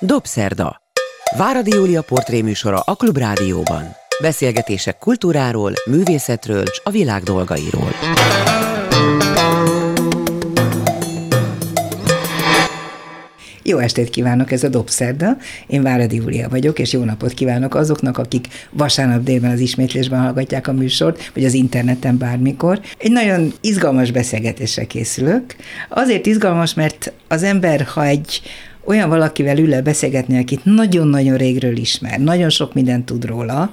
Dobszerda. Váradi Júlia portréműsora a Klubrádióban. Beszélgetések kultúráról, művészetről és a világ dolgairól. Jó estét kívánok, ez a Dobszerda. Én Váradi Júlia vagyok, és jó napot kívánok azoknak, akik vasárnap délben az ismétlésben hallgatják a műsort, vagy az interneten bármikor. Egy nagyon izgalmas beszélgetésre készülök. Azért izgalmas, mert az ember, ha egy olyan valakivel ül le beszélgetni, akit nagyon-nagyon régről ismer, nagyon sok mindent tud róla,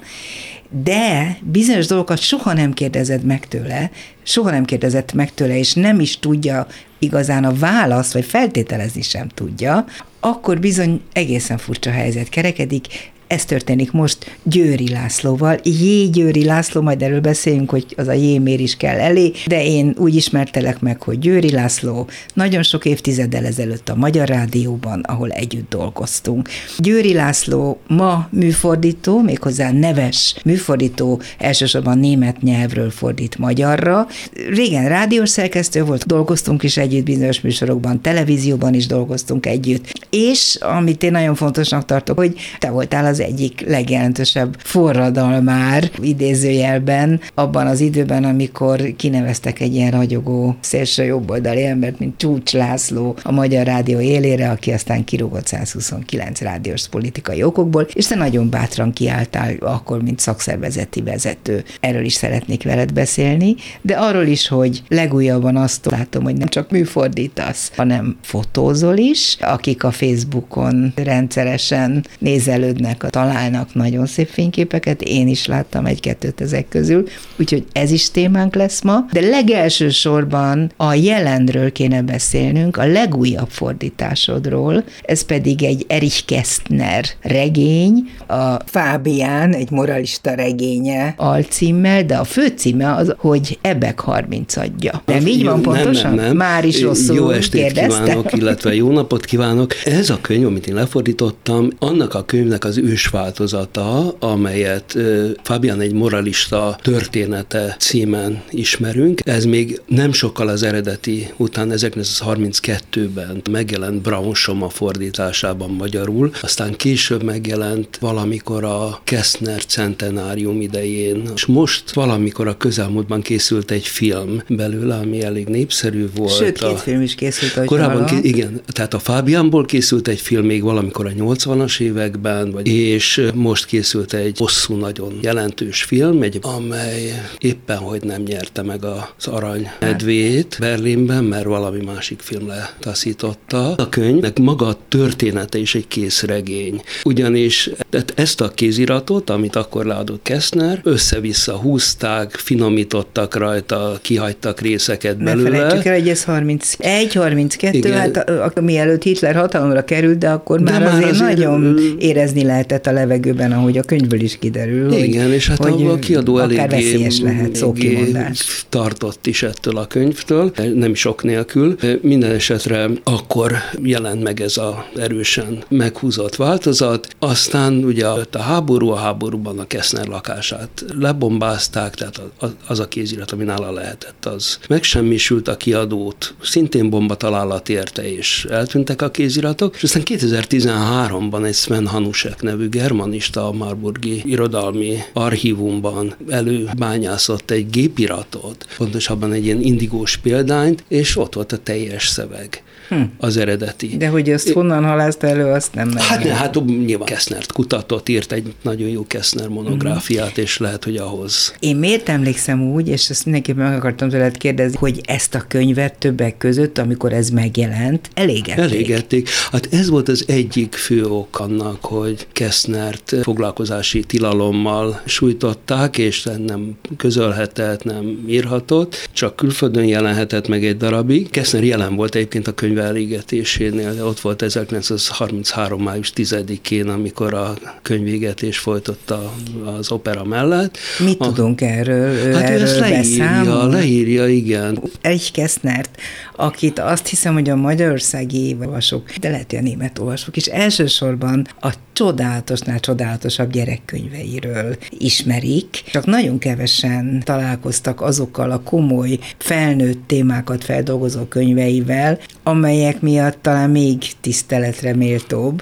de bizonyos dolgokat soha nem kérdezed meg tőle, soha nem kérdezett meg tőle, és nem is tudja igazán a választ, vagy feltételezni sem tudja, akkor bizony egészen furcsa helyzet kerekedik, ez történik most Győri Lászlóval. Jé, Győri László, majd erről beszéljünk, hogy az a jé miért is kell elé, de én úgy ismertelek meg, hogy Győri László nagyon sok évtizeddel ezelőtt a Magyar Rádióban, ahol együtt dolgoztunk. Győri László ma műfordító, méghozzá neves műfordító, elsősorban német nyelvről fordít magyarra. Régen rádiós szerkesztő volt, dolgoztunk is együtt bizonyos műsorokban, televízióban is dolgoztunk együtt. És amit én nagyon fontosnak tartok, hogy te voltál az az egyik legjelentősebb forradalmár idézőjelben abban az időben, amikor kineveztek egy ilyen ragyogó szélső jobboldali embert, mint Csúcs László a Magyar Rádió élére, aki aztán kirúgott 129 rádiós politikai okokból, és te nagyon bátran kiálltál akkor, mint szakszervezeti vezető. Erről is szeretnék veled beszélni, de arról is, hogy legújabban azt látom, hogy nem csak műfordítasz, hanem fotózol is, akik a Facebookon rendszeresen nézelődnek találnak nagyon szép fényképeket, én is láttam egy-kettőt ezek közül, úgyhogy ez is témánk lesz ma, de legelső sorban a jelenről kéne beszélnünk, a legújabb fordításodról, ez pedig egy Erich Kästner regény, a Fábián, egy moralista regénye alcímmel, de a főcíme az, hogy Ebek 30 adja. Nem így van pontosan? Nem, nem, nem. Már is rosszul Jó estét kérdezte? kívánok, illetve jó napot kívánok. Ez a könyv, amit én lefordítottam, annak a könyvnek az ős változata, amelyet Fabian egy moralista története címen ismerünk. Ez még nem sokkal az eredeti után 1932-ben megjelent Brown Soma fordításában magyarul, aztán később megjelent valamikor a Kessner centenárium idején, és most valamikor a közelmúltban készült egy film belőle, ami elég népszerű volt. Sőt, két a, film is készült, Korábban, ké, igen, tehát a Fábiánból készült egy film még valamikor a 80-as években, vagy és most készült egy hosszú, nagyon jelentős film, egy, amely éppen, hogy nem nyerte meg az arany medvét Berlinben, mert valami másik film letaszította. A könyvnek maga a története is egy kész regény. Ugyanis ezt a kéziratot, amit akkor leadott Kessner, össze-vissza húzták, finomítottak rajta, kihagytak részeket belőle. Ne felejtjük el, hogy ez 31, 32, Igen. hát mielőtt Hitler hatalomra került, de akkor de már, már azért, azért nagyon érezni lehetett a levegőben, ahogy a könyvből is kiderül. Igen, hogy, és hát hogy a kiadó eléggé, veszélyes lehet tartott is ettől a könyvtől, nem sok nélkül. Minden esetre akkor jelent meg ez a erősen meghúzott változat. Aztán ugye a háború, a háborúban a Keszner lakását lebombázták, tehát az a kézirat, ami nála lehetett, az megsemmisült a kiadót, szintén bomba találat érte, és eltűntek a kéziratok, és aztán 2013-ban egy Sven Hanusek nevű germanista a Marburgi Irodalmi Archívumban előbányászott egy gépiratot, pontosabban egy ilyen indigós példányt, és ott volt a teljes szöveg hm. az eredeti. De hogy ezt honnan halázta elő, azt nem Hát, ne, hát nyilván Kessnert kutatott, írt egy nagyon jó Kessner monográfiát, hm. és lehet, hogy ahhoz. Én miért emlékszem úgy, és ezt mindenképpen meg akartam tőled kérdezni, hogy ezt a könyvet többek között, amikor ez megjelent, elégették. Elégették. Hát ez volt az egyik fő ok annak, hogy Kessnert foglalkozási tilalommal sújtották, és nem közölhetett, nem írhatott, csak külföldön jelenhetett meg egy darabig. Kessner jelen volt egyébként a könyv elégetésénél, ott volt 1933. május 10-én, amikor a könyvégetés folytotta az opera mellett. Mit a, tudunk erről? Hát erről ő ezt leírja, beszámol? leírja, igen. Egy Kessnert, akit azt hiszem, hogy a magyarországi olvasók, de lehet, hogy a német olvasók is elsősorban a csodálatosnál csodálatosabb gyerekkönyveiről ismerik, csak nagyon kevesen találkoztak azokkal a komoly, felnőtt témákat feldolgozó könyveivel, amelyek miatt talán még tiszteletre méltóbb,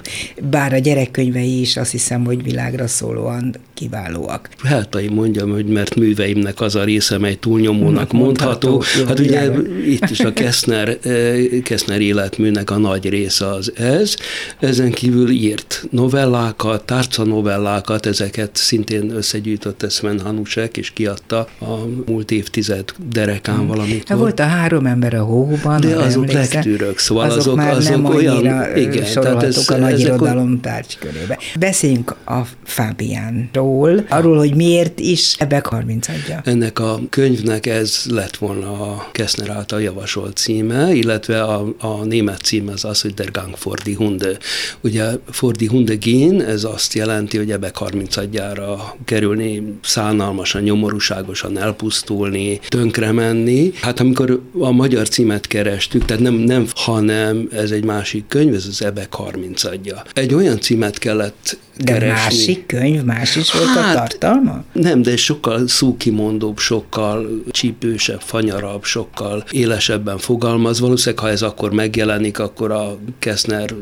bár a gyerekkönyvei is azt hiszem, hogy világra szólóan kiválóak. Heltai mondjam, hogy mert műveimnek az a része, mely túlnyomónak mondható. mondható. Hát ugye itt is a Kessner, eh, Kessner életműnek a nagy része az ez. Ezen kívül írt novellákat, tárca novellákat, ezeket szintén összegyűjtött Sven Hanusek, és kiadta a múlt évtized derekán hmm. valamit. Hát volt a három ember a hóban, De azok lektűrök, szóval azok, azok, már azok nem olyan, igen, tehát ez, a nagy irodalom tárgykörébe. Beszéljünk a Fábiánról, arról, hogy miért is Ebek 30 adja. Ennek a könyvnek ez lett volna a Kessner által javasolt címe, illetve a, a német címe az az, hogy Der Gang for die Hunde. Ugye for die Hunde gehen, ez azt jelenti, hogy Ebek 30 adjára kerülni, szánalmasan, nyomorúságosan elpusztulni, tönkre menni. Hát amikor a magyar címet kerestük, tehát nem, nem hanem ez egy másik könyv, ez az Ebek 30 adja. Egy olyan címet kellett de keresni. másik könyv, más is volt hát, a tartalma? Nem, de sokkal szókimondóbb, sokkal csípősebb, fanyarabb, sokkal élesebben fogalmaz. Valószínűleg, ha ez akkor megjelenik, akkor a Kessner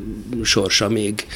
sorsa még,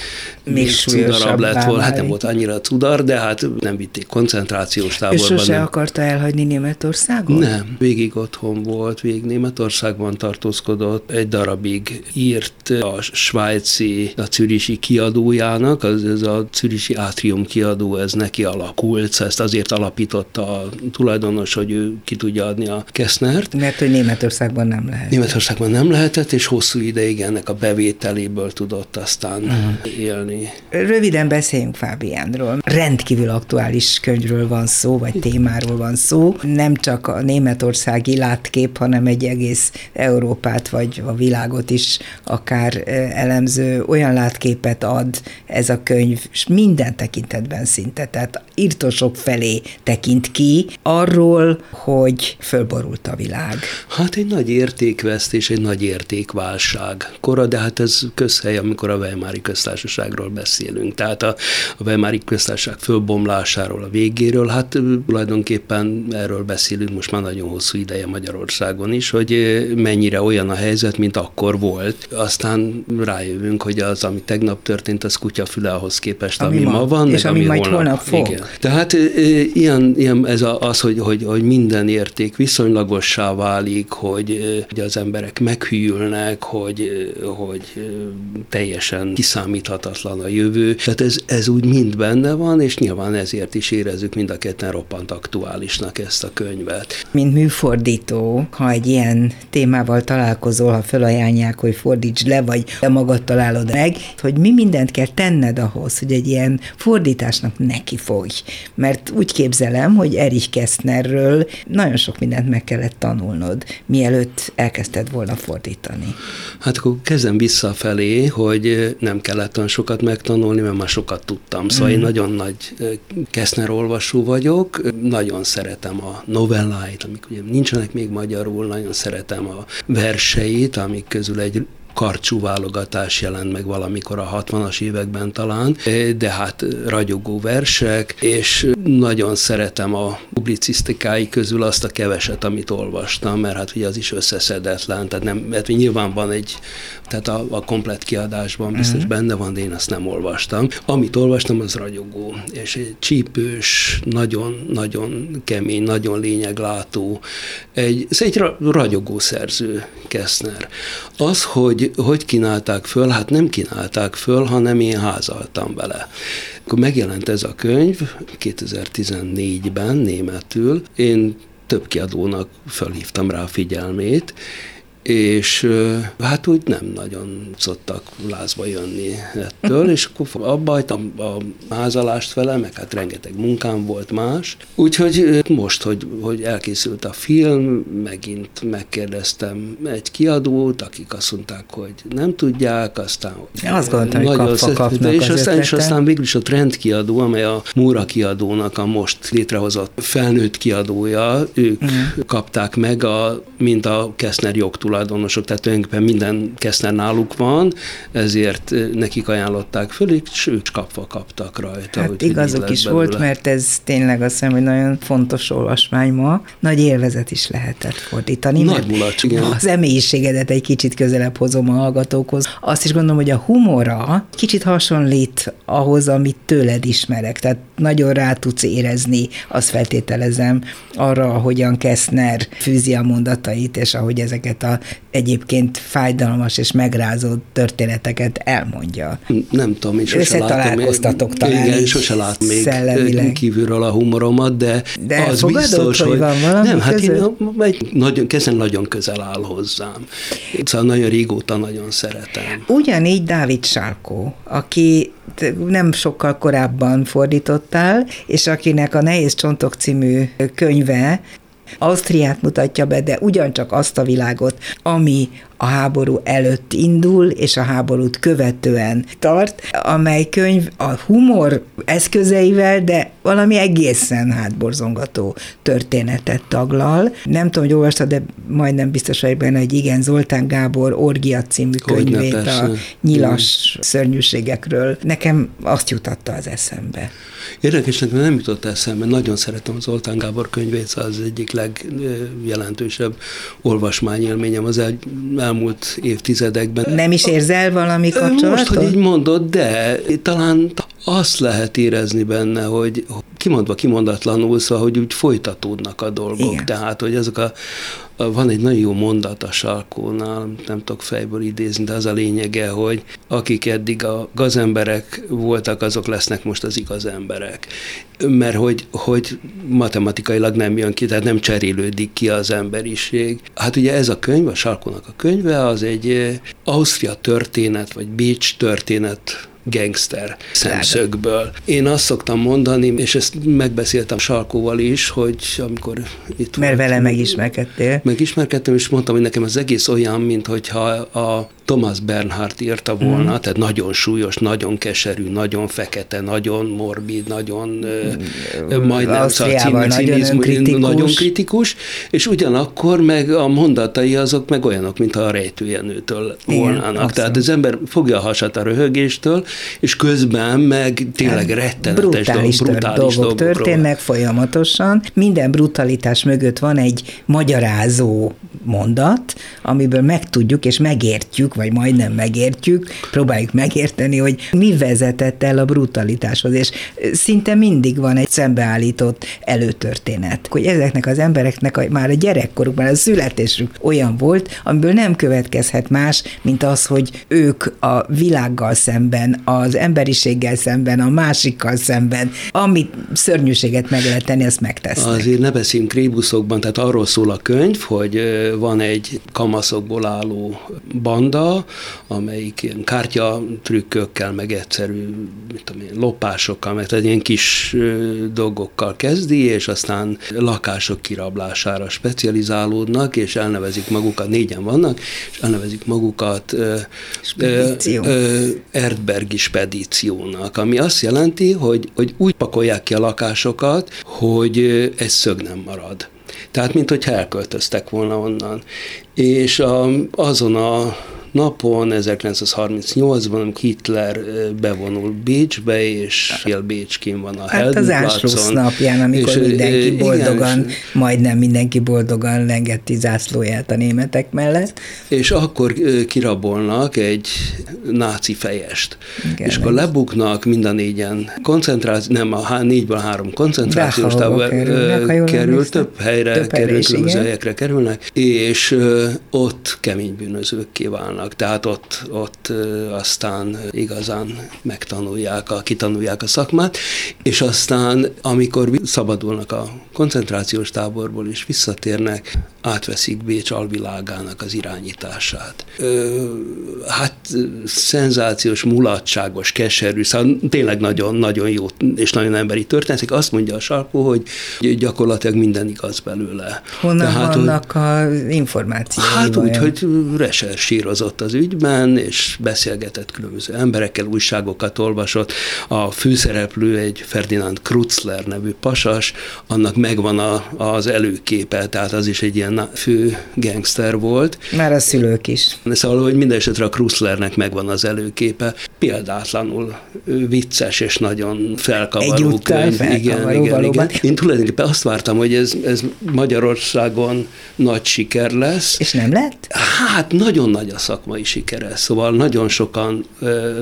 még, cudarabb lett volna. Hát nem volt annyira cudar, de hát nem vitték koncentrációs táborba. És sose nem. akarta elhagyni Németországot? Nem, végig otthon volt, végig Németországban tartózkodott. Egy darabig írt a svájci, a Zürichi kiadójának, az ez a Zürichi Átrium kiadó, ez neki alakult, ezt azért alapította a tulajdonos, hogy ő ki tudja adni a Kessnert. Mert hogy Németországban nem lehet. Németországban nem lehetett, és hosszú ideig ennek a bevételéből tudott aztán uh-huh. élni. Röviden beszéljünk Fábiánról. Rendkívül aktuális könyvről van szó, vagy témáról van szó. Nem csak a németországi látkép, hanem egy egész Európát, vagy a világot is akár elemző olyan látképet ad ez a könyv, és minden tekintetben szinte, tehát írtosok felé tekint ki arról, hogy fölborult a világ. Hát egy nagy értékvesztés, egy nagy értékválság kora, de hát ez közhely, amikor a Weimári köztársaságról beszélünk. Tehát a, a Weimári köztársaság fölbomlásáról, a végéről, hát tulajdonképpen erről beszélünk most már nagyon hosszú ideje Magyarországon is, hogy mennyire olyan a helyzet, mint akkor volt. Aztán rájövünk, hogy az, ami tegnap történt, az kutyafüle ahhoz képest, ami, ami ma, ma van, és meg ami, ami majd holnap, holnap fog. Igen. Tehát e, ilyen, ilyen ez a, az, hogy, hogy, hogy minden érték viszonylagossá válik, hogy, hogy az emberek meghűlnek, hogy, hogy teljesen kiszámíthatatlan a jövő. Tehát ez, ez úgy mind benne van, és nyilván ezért is érezzük mind a ketten roppant aktuálisnak ezt a könyvet. Mint műfordító, ha egy ilyen témával találkozol, ha felajánlják, hogy fordíts le, vagy te magad találod meg, hogy mi mindent kell tenned ahhoz, hogy egy ilyen fordításnak neki fogj. Mert úgy képzelem, hogy Erich Kästnerről nagyon sok mindent meg kellett tanulnod, mielőtt elkezdted volna fordítani. Hát akkor kezdem visszafelé, hogy nem kellett olyan sokat megtanulni, mert már sokat tudtam. Szóval mm. én nagyon nagy Kästner olvasó vagyok, nagyon szeretem a novelláit, amik ugye nincsenek még magyarul, nagyon szeretem a verseit, amik közül egy karcsú válogatás jelent meg valamikor a 60-as években talán, de hát ragyogó versek, és nagyon szeretem a publicisztikái közül azt a keveset, amit olvastam, mert hát ugye az is összeszedetlen, tehát nem, mert nyilván van egy, tehát a, a komplet kiadásban biztos uh-huh. benne van, de én azt nem olvastam. Amit olvastam, az ragyogó, és egy csípős, nagyon-nagyon kemény, nagyon lényeglátó, egy, ez egy ragyogó szerző, Kessner. Az, hogy hogy, kínálták föl? Hát nem kínálták föl, hanem én házaltam vele. Akkor megjelent ez a könyv 2014-ben németül, én több kiadónak felhívtam rá a figyelmét, és hát úgy nem nagyon szoktak lázba jönni ettől, és akkor abba hagytam a házalást vele, meg hát rengeteg munkám volt más. Úgyhogy most, hogy, hogy elkészült a film, megint megkérdeztem egy kiadót, akik azt mondták, hogy nem tudják, aztán... Azt gondoltam, hogy kapva kapnak és aztán, és aztán végül is a Trend kiadó, amely a Múra kiadónak a most létrehozott felnőtt kiadója, ők uh-huh. kapták meg, a, mint a Kessner jogtulaj tulajdonosok, tehát tulajdonképpen minden Keszner náluk van, ezért nekik ajánlották föl, és ők kapva kaptak rajta. Hát igazuk is belőle. volt, mert ez tényleg azt hiszem, hogy nagyon fontos olvasmány ma. Nagy élvezet is lehetett fordítani. Nagy mulacs, igen. Az emélyiségedet egy kicsit közelebb hozom a hallgatókhoz. Azt is gondolom, hogy a humora kicsit hasonlít ahhoz, amit tőled ismerek. Tehát nagyon rá tudsz érezni, azt feltételezem, arra, hogyan Keszner fűzi a mondatait, és ahogy ezeket a egyébként fájdalmas és megrázó történeteket elmondja. Nem tudom, én sose látom. talán Igen, sose látom még szellemileg. kívülről a humoromat, de, de az biztos, hogy, hogy van valami Nem, hát közül? én egy, nagyon, kezdem nagyon közel áll hozzám. Szóval nagyon régóta nagyon szeretem. Ugyanígy Dávid Sárkó, aki nem sokkal korábban fordítottál, és akinek a Nehéz Csontok című könyve Ausztriát mutatja be, de ugyancsak azt a világot, ami a háború előtt indul, és a háborút követően tart, amely könyv a humor eszközeivel, de valami egészen hátborzongató történetet taglal. Nem tudom, hogy olvastad, de majdnem biztos vagyok benne, hogy igen, Zoltán Gábor Orgia című könyvét a nyilas igen. szörnyűségekről. Nekem azt jutatta az eszembe. Érdekes, nekem nem jutott eszembe, nagyon szeretem Zoltán Gábor könyvét, az egyik legjelentősebb olvasmányélményem az el, elmúlt évtizedekben. Nem is érzel valami kapcsolatot? Most, hogy így mondod, de talán azt lehet érezni benne, hogy kimondva kimondatlanul, szóval, hogy úgy folytatódnak a dolgok. Igen. Tehát, hogy ezek a, a, van egy nagyon jó mondat a sarkónál, nem tudok fejből idézni, de az a lényege, hogy akik eddig a gazemberek voltak, azok lesznek most az igaz emberek. Mert hogy, hogy matematikailag nem jön ki, tehát nem cserélődik ki az emberiség. Hát ugye ez a könyv, a sarkónak a könyve, az egy eh, Ausztria történet, vagy Bécs történet gangster szemszögből. Én azt szoktam mondani, és ezt megbeszéltem Sarkóval is, hogy amikor itt Mert volt, vele megismerkedtél. Megismerkedtem, és mondtam, hogy nekem az egész olyan, mint hogyha a Thomas Bernhardt írta volna, mm. tehát nagyon súlyos, nagyon keserű, nagyon fekete, nagyon morbid, nagyon mm. majdnem szóval nagyon, kritikus. nagyon kritikus, és ugyanakkor meg a mondatai azok meg olyanok, mint a rejtőjenőtől volnának. Tehát az ember fogja a hasát a röhögéstől, és közben meg tényleg hát, rettenetes brutális, dolgok, brutális dolgok történnek folyamatosan. Minden brutalitás mögött van egy magyarázó mondat, amiből megtudjuk és megértjük, vagy majdnem megértjük, próbáljuk megérteni, hogy mi vezetett el a brutalitáshoz, és szinte mindig van egy szembeállított előtörténet, hogy ezeknek az embereknek a, már a gyerekkorukban, a születésük olyan volt, amiből nem következhet más, mint az, hogy ők a világgal szemben, az emberiséggel szemben, a másikkal szemben, amit szörnyűséget meg lehet tenni, azt megtesznek. Azért ne beszéljünk rébuszokban, tehát arról szól a könyv, hogy van egy kamaszokból álló banda, amelyik ilyen kártya trükkökkel, meg egyszerű mit tudom én, lopásokkal, meg tehát ilyen kis dolgokkal kezdi, és aztán lakások kirablására specializálódnak, és elnevezik magukat, négyen vannak, és elnevezik magukat Spedíció. Erdbergi spedíciónak, ami azt jelenti, hogy, hogy úgy pakolják ki a lakásokat, hogy egy szög nem marad. Tehát, mint hogyha elköltöztek volna onnan. És a, azon a napon, 1938-ban, amikor Hitler bevonul Bécsbe, és fél Bécskin van a Hát az Ánschluss napján, amikor és, mindenki boldogan, igen, majdnem mindenki boldogan lengeti zászlóját a németek mellett. És akkor kirabolnak egy náci fejest. Igen, és akkor lebuknak mind a négyen koncentráció, nem, a négyből három koncentrációs tábor kerül, több helyre több kerül, különböző helyekre kerülnek, és ott kemény bűnözőkké válnak vannak, tehát ott, ott aztán igazán megtanulják, a, kitanulják a szakmát, és aztán, amikor szabadulnak a koncentrációs táborból és visszatérnek, átveszik Bécs alvilágának az irányítását. Ö, hát szenzációs, mulatságos, keserű, szóval tényleg nagyon-nagyon jó és nagyon emberi történetek. Azt mondja a sarkó, hogy gyakorlatilag minden igaz belőle. Honnan Tehát, vannak az információi? Hát úgy, hogy resersírozott tudott az ügyben, és beszélgetett különböző emberekkel, újságokat olvasott. A főszereplő egy Ferdinand Krutzler nevű pasas, annak megvan a, az előképe, tehát az is egy ilyen fő gangster volt. Már a szülők is. Szóval, hogy minden esetre a Kruszlernek megvan az előképe. Példátlanul vicces és nagyon felkavaró Egy könyv. Felkavaró, igen, igen, valóban. igen. Én tulajdonképpen azt vártam, hogy ez, ez Magyarországon nagy siker lesz. És nem lett? Hát nagyon nagy a szakmai sikere, szóval nagyon sokan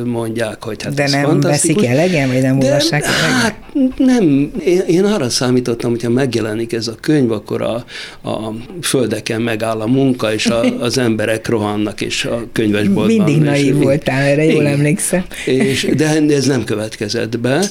mondják, hogy hát De ez nem veszik elegen, vagy nem olvassák Hát nem, én, én arra számítottam, hogyha megjelenik ez a könyv, akkor a, a földeken megáll a munka, és a, az emberek rohannak, és a könyvesboltban. Mindig naív voltál, erre jól emlékszem. És, de ez nem következett be.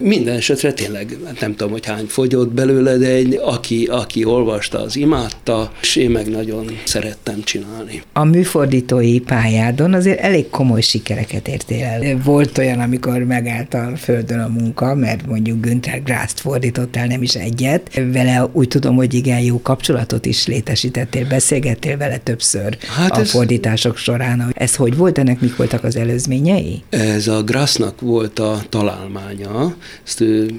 Minden esetre tényleg nem tudom, hogy hány fogyott belőle, de egy, aki, aki olvasta, az imádta, és én meg nagyon szerettem csinálni. A műfordítói pályádon azért elég komoly sikereket értél el. Volt olyan, amikor megállt a földön a munka, mert mondjuk Günther Grászt fordítottál nem is egyet. Vele úgy tudom, hogy igen jó kapcsolatot is létesítettél, beszélgettél vele többször hát a ez... fordítások során. Ez hogy volt? Ennek mik voltak az előzményei? Ez a Grassnak volt a találmánya, ezt ő,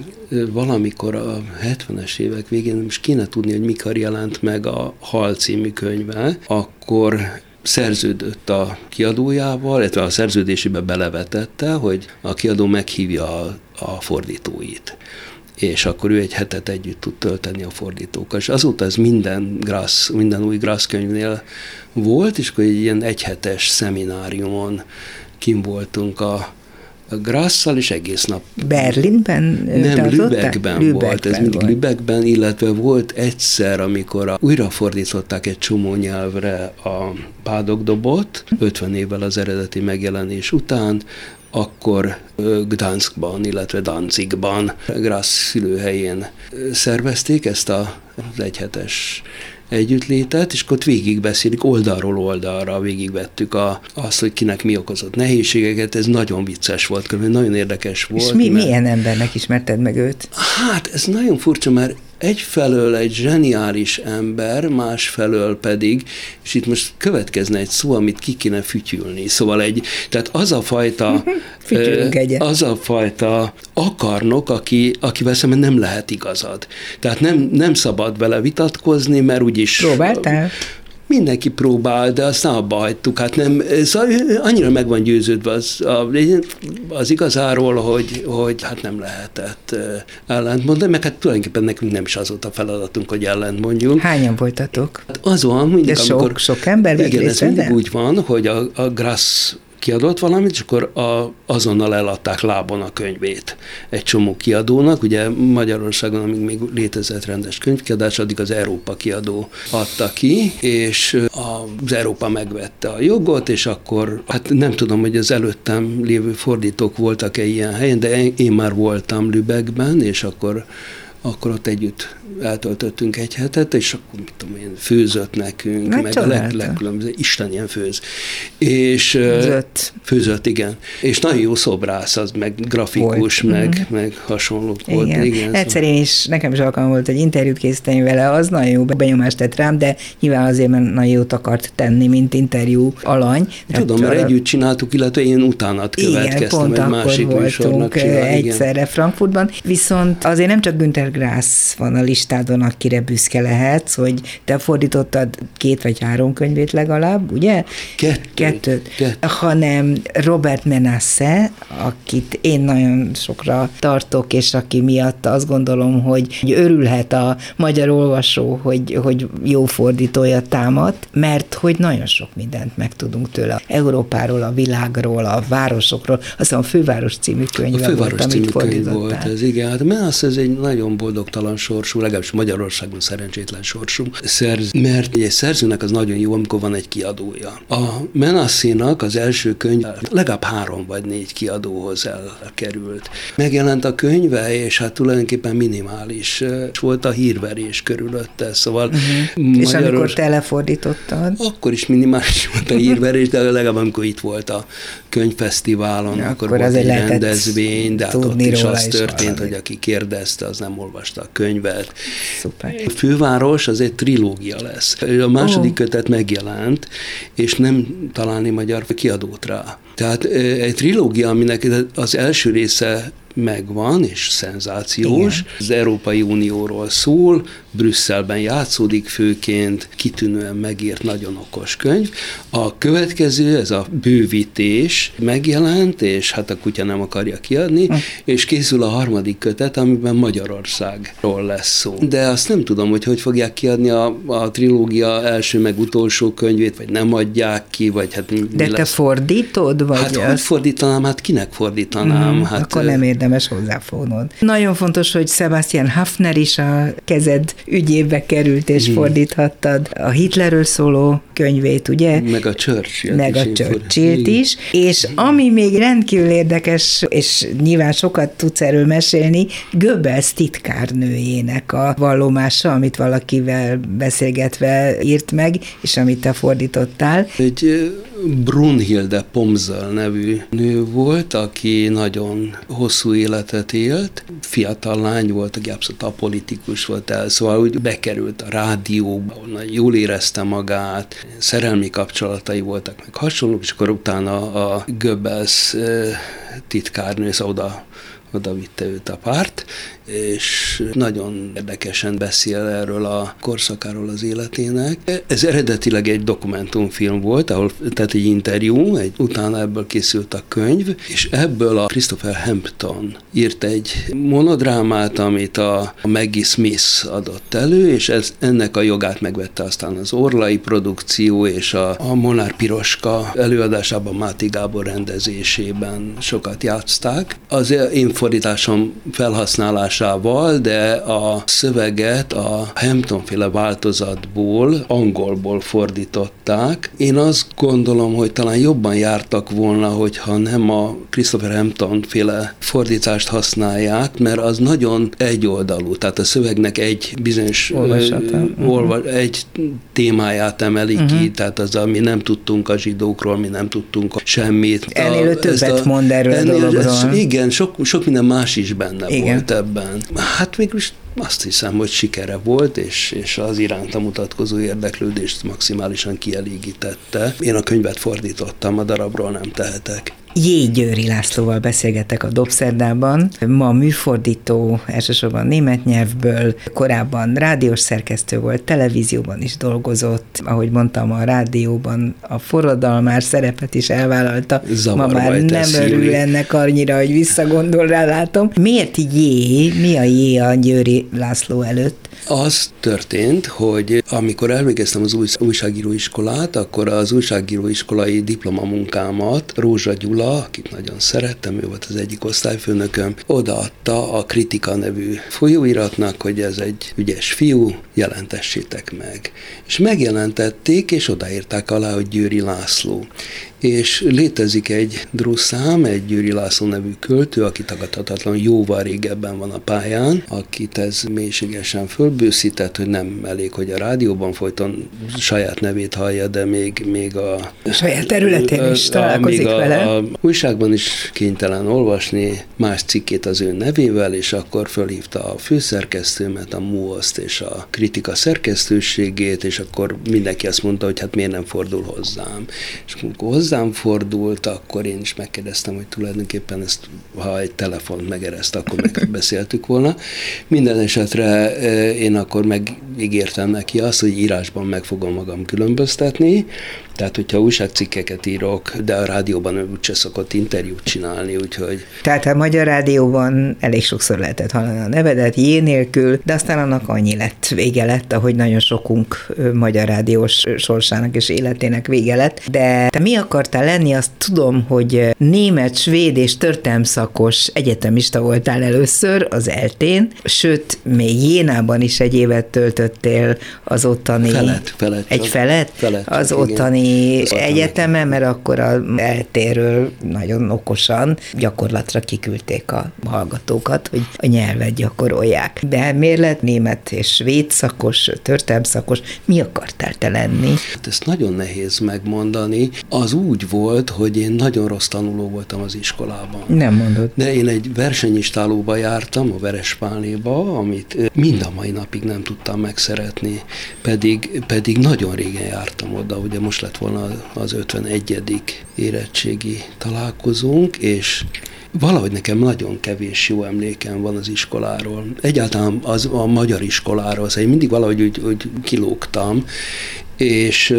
valamikor a 70-es évek végén, most kéne tudni, hogy mikor jelent meg a Hal című könyve, akkor szerződött a kiadójával, illetve a szerződésébe belevetette, hogy a kiadó meghívja a, a fordítóit és akkor ő egy hetet együtt tud tölteni a fordítókkal. És azóta ez minden, Grass, minden új Grass könyvnél volt, és akkor egy ilyen egyhetes szemináriumon kim voltunk a a Grasszal, és egész nap. Berlinben Nem, Lübeckben, Lübeckben volt, ez mindig volt. Lübeckben, illetve volt egyszer, amikor a, újra fordították egy csomó nyelvre a Pádogdobot, 50 évvel az eredeti megjelenés után, akkor Gdanskban, illetve Danzigban, Grass szülőhelyén szervezték ezt a, az egyhetes együttlétet, és akkor ott végigbeszélik, oldalról oldalra végigvettük a, azt, hogy kinek mi okozott nehézségeket, ez nagyon vicces volt, nagyon érdekes volt. És mi, mert... milyen embernek ismerted meg őt? Hát ez nagyon furcsa, mert egyfelől egy zseniális ember, másfelől pedig, és itt most következne egy szó, amit ki kéne fütyülni. Szóval egy, tehát az a fajta, az a fajta akarnok, aki, akivel szemben nem lehet igazad. Tehát nem, nem szabad vele vitatkozni, mert úgyis... Próbáltál? Mindenki próbál, de azt abba hagytuk. Hát nem, szóval annyira meg van győződve az, az igazáról, hogy, hogy hát nem lehetett ellentmondani, meg hát tulajdonképpen nekünk nem is az volt a feladatunk, hogy ellent mondjunk. Hányan voltatok? Hát az van, mindig, de sok, amikor... sok ember Igen, ez mindig úgy van, hogy a, a Grass kiadott valamit, és akkor a, azonnal eladták lábon a könyvét egy csomó kiadónak. Ugye Magyarországon, amíg még létezett rendes könyvkiadás, addig az Európa kiadó adta ki, és az Európa megvette a jogot, és akkor, hát nem tudom, hogy az előttem lévő fordítók voltak-e ilyen helyen, de én már voltam Lübeckben, és akkor akkor ott együtt eltöltöttünk egy hetet, és akkor mit tudom én, főzött nekünk, meg, meg a leg, legkülönböző, Isten ilyen főz. És, főzött. Főzött, igen. És nagyon jó szobrász, az meg grafikus, volt. meg, mm. meg hasonlók igen. volt. Igen, Egyszer én is, nekem is alkalom volt, hogy interjút készíteni vele, az nagyon jó benyomást tett rám, de nyilván azért, mert nagyon jót akart tenni, mint interjú alany. Tudom, mert együtt csináltuk, illetve én utána következtem igen, pont egy másik voltunk egyszerre igen. Frankfurtban, viszont azért nem csak Günther Grász van a listádon, akire büszke lehetsz, hogy te fordítottad két vagy három könyvét legalább, ugye? Kettő. Kettőt. Kettő. Hanem Robert Menasse, akit én nagyon sokra tartok, és aki miatt azt gondolom, hogy örülhet a magyar olvasó, hogy, hogy jó fordítója támad, mert hogy nagyon sok mindent megtudunk tőle. Európáról, a világról, a városokról, aztán a Főváros című könyv a Főváros volt, című könyv volt ez, igen. Hát Menasse ez egy nagyon boldogtalan sorsú, legalábbis Magyarországon szerencsétlen sorsú szerz, mert egy szerzőnek az nagyon jó, amikor van egy kiadója. A Menassinak az első könyv legalább három vagy négy kiadóhoz elkerült. Megjelent a könyve, és hát tulajdonképpen minimális volt a hírverés körülötte, szóval uh-huh. Magyaros... És amikor te lefordítottad? Akkor is minimális volt a hírverés, de legalább amikor itt volt a könyvfesztiválon, ja, akkor, akkor volt egy rendezvény, de hát ott is az történt, hogy aki kérdezte, az nem elolvasta a könyvet. Szuper. A főváros az egy trilógia lesz. A második oh. kötet megjelent, és nem találni magyar kiadót rá. Tehát egy trilógia, aminek az első része megvan, és szenzációs. Igen. Az Európai Unióról szól, Brüsszelben játszódik főként, kitűnően megírt, nagyon okos könyv. A következő, ez a bővítés megjelent, és hát a kutya nem akarja kiadni, hm. és készül a harmadik kötet, amiben Magyarországról lesz szó. De azt nem tudom, hogy hogy fogják kiadni a, a trilógia első meg utolsó könyvét, vagy nem adják ki, vagy hát mi, De mi te lesz? fordítod? Vagy hát hogy fordítanám, hát kinek fordítanám? Mm, hát, akkor nem érdemes hozzáfognod. Nagyon fontos, hogy Sebastian Hafner is a kezed ügyébe került, és mm. fordíthattad a Hitlerről szóló könyvét, ugye? Meg a churchill Meg a churchill is. És ami még rendkívül érdekes, és nyilván sokat tudsz erről mesélni, Goebbels titkárnőjének a vallomása, amit valakivel beszélgetve írt meg, és amit te fordítottál. Egy Brunhilde Pomzel nevű nő volt, aki nagyon hosszú életet élt. Fiatal lány volt, aki abszolút apolitikus volt el, szóval úgy bekerült a rádióba, jól érezte magát, szerelmi kapcsolatai voltak, meg hasonlók, és akkor utána a Goebbels titkárnő, szóval oda oda vitte őt a párt, és nagyon érdekesen beszél erről a korszakáról az életének. Ez eredetileg egy dokumentumfilm volt, ahol tehát egy interjú, egy, utána ebből készült a könyv, és ebből a Christopher Hampton írt egy monodrámát, amit a Maggie Smith adott elő, és ez, ennek a jogát megvette aztán az Orlai produkció, és a, a Monár Piroska előadásában Máté Gábor rendezésében sokat játszták. Az én fordításom felhasználás fordításával, de a szöveget a Hampton-féle változatból, angolból fordították. Én azt gondolom, hogy talán jobban jártak volna, hogyha nem a Christopher Hampton-féle fordítást használják, mert az nagyon egyoldalú, tehát a szövegnek egy bizonyos olva, egy témáját emeli uh-huh. ki, mhm. tehát az, ami nem tudtunk a zsidókról, mi nem tudtunk semmit. Ennél többet a, mond erről ennél, a dologról. Ez, igen, sok, sok minden más is benne igen. volt ebben után. Hát végülis azt hiszem, hogy sikere volt, és, és az iránta mutatkozó érdeklődést maximálisan kielégítette. Én a könyvet fordítottam, a darabról nem tehetek. J. Győri Lászlóval beszélgetek a Dobszerdában. Ma műfordító, elsősorban német nyelvből, korábban rádiós szerkesztő volt, televízióban is dolgozott, ahogy mondtam, a rádióban a forradalmár szerepet is elvállalta. Zavar Ma már nem örül ennek annyira, hogy visszagondol rá, látom. Miért J? Mi a J a Győri László előtt? Az történt, hogy amikor elvégeztem az új, újságíróiskolát, akkor az újságíróiskolai diplomamunkámat Rózsa Gyula, akit nagyon szerettem, ő volt az egyik osztályfőnököm, odaadta a Kritika nevű folyóiratnak, hogy ez egy ügyes fiú, jelentessétek meg. És megjelentették, és odaírták alá, hogy Győri László és létezik egy druszám, egy Győri László nevű költő, aki tagadhatatlan jóval régebben van a pályán, akit ez mélységesen fölbőszített, hogy nem elég, hogy a rádióban folyton saját nevét hallja, de még, még a... a saját területén is találkozik a, vele. A, a újságban is kénytelen olvasni más cikkét az ő nevével, és akkor fölhívta a főszerkesztőmet, a MUOSzt és a kritika szerkesztőségét, és akkor mindenki azt mondta, hogy hát miért nem fordul hozzám. És akkor hozzám fordult, akkor én is megkérdeztem, hogy tulajdonképpen ezt, ha egy telefont megereszt, akkor megbeszéltük volna. Minden esetre eh, én akkor megígértem neki azt, hogy írásban meg fogom magam különböztetni, tehát, hogyha újságcikkeket írok, de a rádióban úgyse szokott interjút csinálni, úgyhogy... Tehát a Magyar Rádióban elég sokszor lehetett hallani a nevedet, jé nélkül, de aztán annak annyi lett, vége lett, ahogy nagyon sokunk Magyar Rádiós sorsának és életének vége lett. De te mi akartál lenni, azt tudom, hogy német, svéd és történelmszakos egyetemista voltál először az eltén, sőt, még Jénában is egy évet töltött rögzítettél az ottani... Felett, felett. Egy felett? felett az igen. Az egyetemen, mert akkor a eltéről nagyon okosan gyakorlatra kiküldték a hallgatókat, hogy a nyelvet gyakorolják. De lett német és svéd szakos, történelm szakos? Mi akartál te lenni? Hát ezt nagyon nehéz megmondani. Az úgy volt, hogy én nagyon rossz tanuló voltam az iskolában. Nem mondod. De én egy versenyistálóba jártam, a Verespálnéba, amit mind a mai napig nem tudtam megszeretni, pedig, pedig nagyon régen jártam oda, ugye most lett volna az 51. érettségi találkozónk, és Valahogy nekem nagyon kevés jó emlékem van az iskoláról. Egyáltalán az a magyar iskoláról, szóval én mindig valahogy úgy, úgy kilógtam, és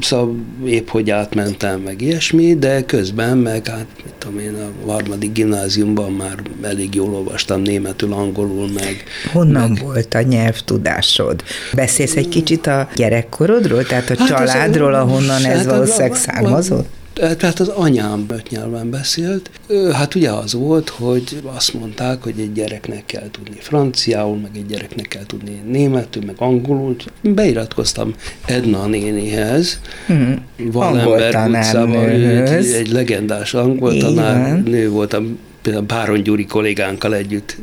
Szóval épp hogy átmentem, meg ilyesmi, de közben meg, hát mit tudom én, a harmadik gimnáziumban már elég jól olvastam németül, angolul, meg... Honnan meg... volt a nyelvtudásod? Beszélsz egy kicsit a gyerekkorodról, tehát a hát családról, ahonnan ez hát valószínűleg származott? Tehát az anyám öt nyelven beszélt. Hát ugye az volt, hogy azt mondták, hogy egy gyereknek kell tudni franciául, meg egy gyereknek kell tudni németül, meg angolul. Beiratkoztam Edna nénihez, hmm. Wallenberg utcában, egy, egy legendás angol tanár nő voltam, például Báron Gyuri kollégánkkal együtt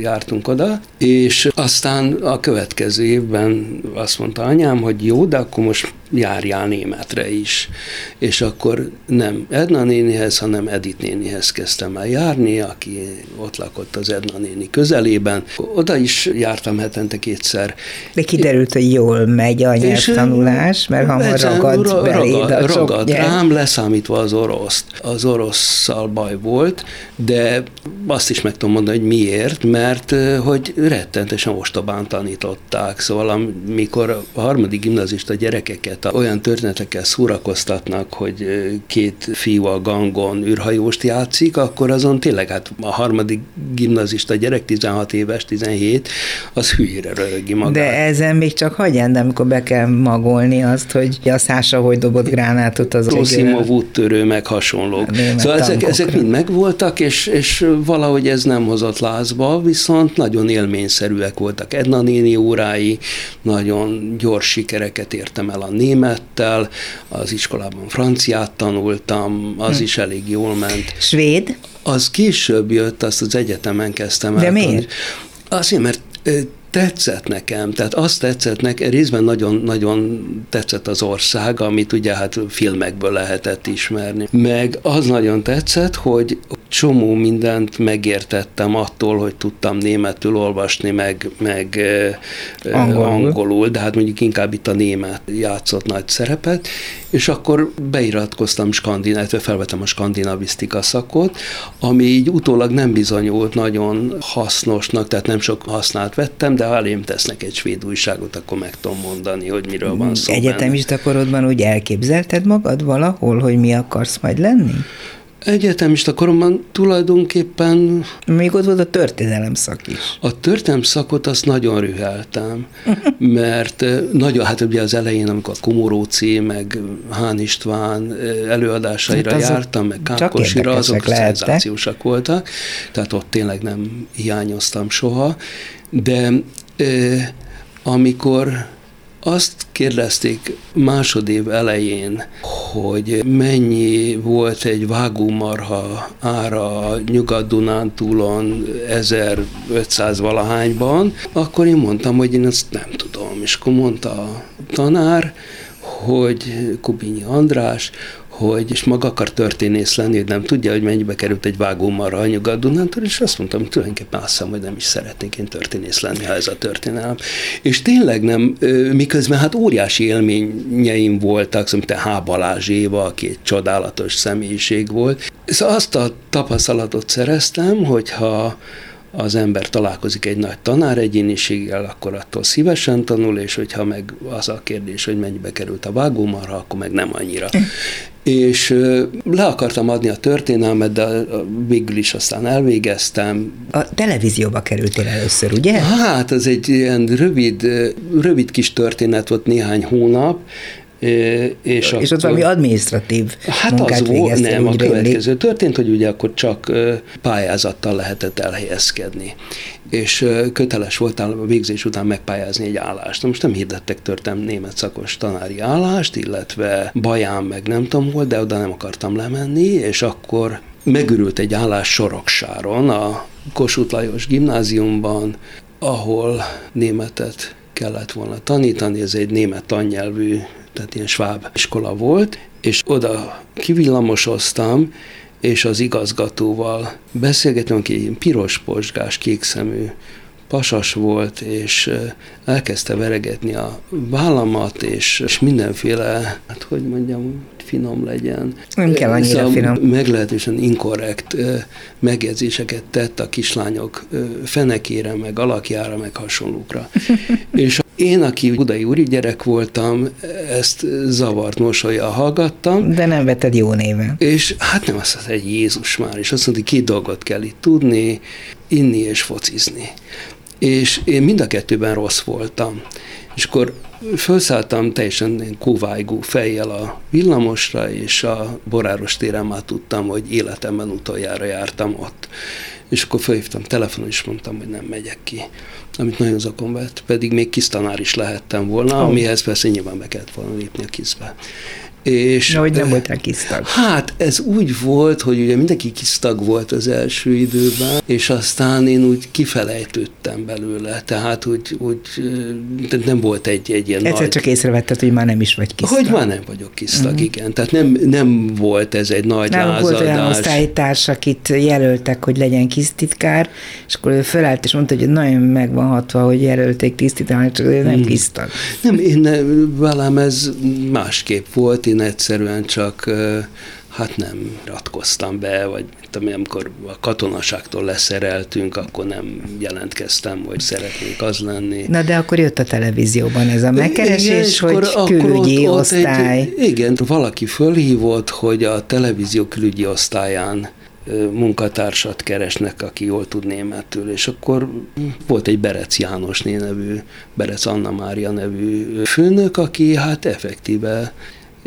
jártunk oda, és aztán a következő évben azt mondta anyám, hogy jó, de akkor most járjál németre is. És akkor nem Edna nénihez, hanem Edith nénihez kezdtem el járni, aki ott lakott az Edna néni közelében. Oda is jártam hetente kétszer. De kiderült, hogy jól megy a nyelvtanulás, mert hamar ragad ra- beléd a ragad, ragad rám, leszámítva az oroszt. Az orosszal baj volt, de azt is meg tudom mondani, hogy miért, mert hogy rettentesen ostobán tanították. Szóval amikor a harmadik gimnazista gyerekeket olyan történetekkel szórakoztatnak, hogy két fiú a gangon űrhajóst játszik, akkor azon tényleg hát a harmadik gimnazista gyerek, 16 éves, 17, az hülyére röhögi magát. De ezen még csak hagyján, de amikor be kell magolni azt, hogy a szása hogy dobott gránátot az Tosimov úttörő, meg hasonlók. Szóval ezek, ezek mind megvoltak, és, és valahogy ez nem hozott lázba, viszont nagyon élményszerűek voltak Edna néni órái, nagyon gyors sikereket értem el a német némettel, az iskolában franciát tanultam, az hm. is elég jól ment. Svéd? Az később jött, azt az egyetemen kezdtem De el. miért? Azért, mert tetszett nekem, tehát azt tetszett nekem, részben nagyon-nagyon tetszett az ország, amit ugye hát filmekből lehetett ismerni. Meg az nagyon tetszett, hogy csomó mindent megértettem attól, hogy tudtam németül olvasni, meg, meg angolul. angolul, de hát mondjuk inkább itt a német játszott nagy szerepet, és akkor beiratkoztam skandináv, felvettem a skandinavisztika szakot, ami így utólag nem bizonyult nagyon hasznosnak, tehát nem sok hasznát vettem, de ha elém tesznek egy svéd újságot, akkor meg tudom mondani, hogy miről van szó. Egyetemista korodban úgy elképzelted magad valahol, hogy mi akarsz majd lenni? Egyetemista koromban tulajdonképpen... Még ott volt a történelem szak is. A történelem szakot azt nagyon rüheltem, mert nagyon, hát ugye az elején, amikor a Komoróci, meg Hán István előadásaira hát jártam, meg Kákosira, azok lehettek. szenzációsak voltak, tehát ott tényleg nem hiányoztam soha, de amikor azt kérdezték másodév elején, hogy mennyi volt egy vágómarha ára Nyugat-Dunántúlon 1500 valahányban, akkor én mondtam, hogy én ezt nem tudom. És akkor mondta a tanár, hogy Kubinyi András, hogy és maga akar történész lenni, hogy nem tudja, hogy mennyibe került egy vágómarra a nyugat Dunántól, és azt mondtam, hogy tulajdonképpen azt hiszem, hogy nem is szeretnék én történész lenni, ha ez a történelem. És tényleg nem, miközben hát óriási élményeim voltak, szóval te H. Balázs Éva, aki egy csodálatos személyiség volt. Szóval azt a tapasztalatot szereztem, hogyha az ember találkozik egy nagy tanár egyéniséggel, akkor attól szívesen tanul, és hogyha meg az a kérdés, hogy mennyibe került a vágómarha, akkor meg nem annyira. És le akartam adni a történelmet, de végül is aztán elvégeztem. A televízióba kerültél először, ugye? Hát, ez egy ilyen rövid, rövid kis történet volt, néhány hónap, És, és akkor, ott valami adminisztratív Hát az volt, nem, a következő rémlik. történt, hogy ugye akkor csak pályázattal lehetett elhelyezkedni és köteles voltál a végzés után megpályázni egy állást. Na most nem hirdettek törtem német szakos tanári állást, illetve baján meg nem tudom hol, de oda nem akartam lemenni, és akkor megürült egy állás Soroksáron, a Kossuth Lajos gimnáziumban, ahol németet kellett volna tanítani, ez egy német tannyelvű, tehát ilyen sváb iskola volt, és oda kivillamosoztam, és az igazgatóval beszélgettem, aki egy piros posgás, kékszemű pasas volt, és elkezdte veregetni a vállamat, és, és mindenféle, hát hogy mondjam, finom legyen. Nem kell annyira szóval finom. Meglehetősen inkorrekt megjegyzéseket tett a kislányok fenekére, meg alakjára, meg hasonlókra. és én, aki budai úri gyerek voltam, ezt zavart mosolya hallgattam. De nem vetted jó néven. És hát nem azt mondta, egy Jézus már, és azt mondta, két dolgot kell itt tudni, inni és focizni. És én mind a kettőben rossz voltam. És akkor felszálltam teljesen kóvájgó fejjel a villamosra, és a Boráros téren már tudtam, hogy életemben utoljára jártam ott. És akkor felhívtam telefonon, és mondtam, hogy nem megyek ki amit nagyon zakon vett, pedig még kis tanár is lehettem volna, oh. amihez persze nyilván be kellett volna lépni a kizbe. És, Na, hogy nem voltál kisztag. Hát ez úgy volt, hogy ugye mindenki kisztag volt az első időben, és aztán én úgy kifelejtődtem belőle, tehát úgy, úgy nem volt egy, egy ilyen Egyszer nagy... csak észrevetted, hogy már nem is vagy kisztag. Hogy már nem vagyok kisztag, uh-huh. igen. Tehát nem, nem volt ez egy nagy nem lázadás. volt olyan osztálytárs, akit jelöltek, hogy legyen kisztitkár, és akkor ő fölállt és mondta, hogy nagyon meg van hatva, hogy jelölték tisztítani, csak ő nem hmm. kisztag. Nem, én velem ez másképp volt, én egyszerűen csak hát nem ratkoztam be, vagy tudom, amikor a katonaságtól leszereltünk, akkor nem jelentkeztem, hogy szeretnék az lenni. Na de akkor jött a televízióban ez a megkeresés, igen, hogy akkor, külügyi ott, osztály. Ott egy, igen, valaki fölhívott, hogy a televízió külügyi osztályán munkatársat keresnek, aki jól tud németül, és akkor volt egy Berec János nevű, Berec Anna Mária nevű főnök, aki hát effektíve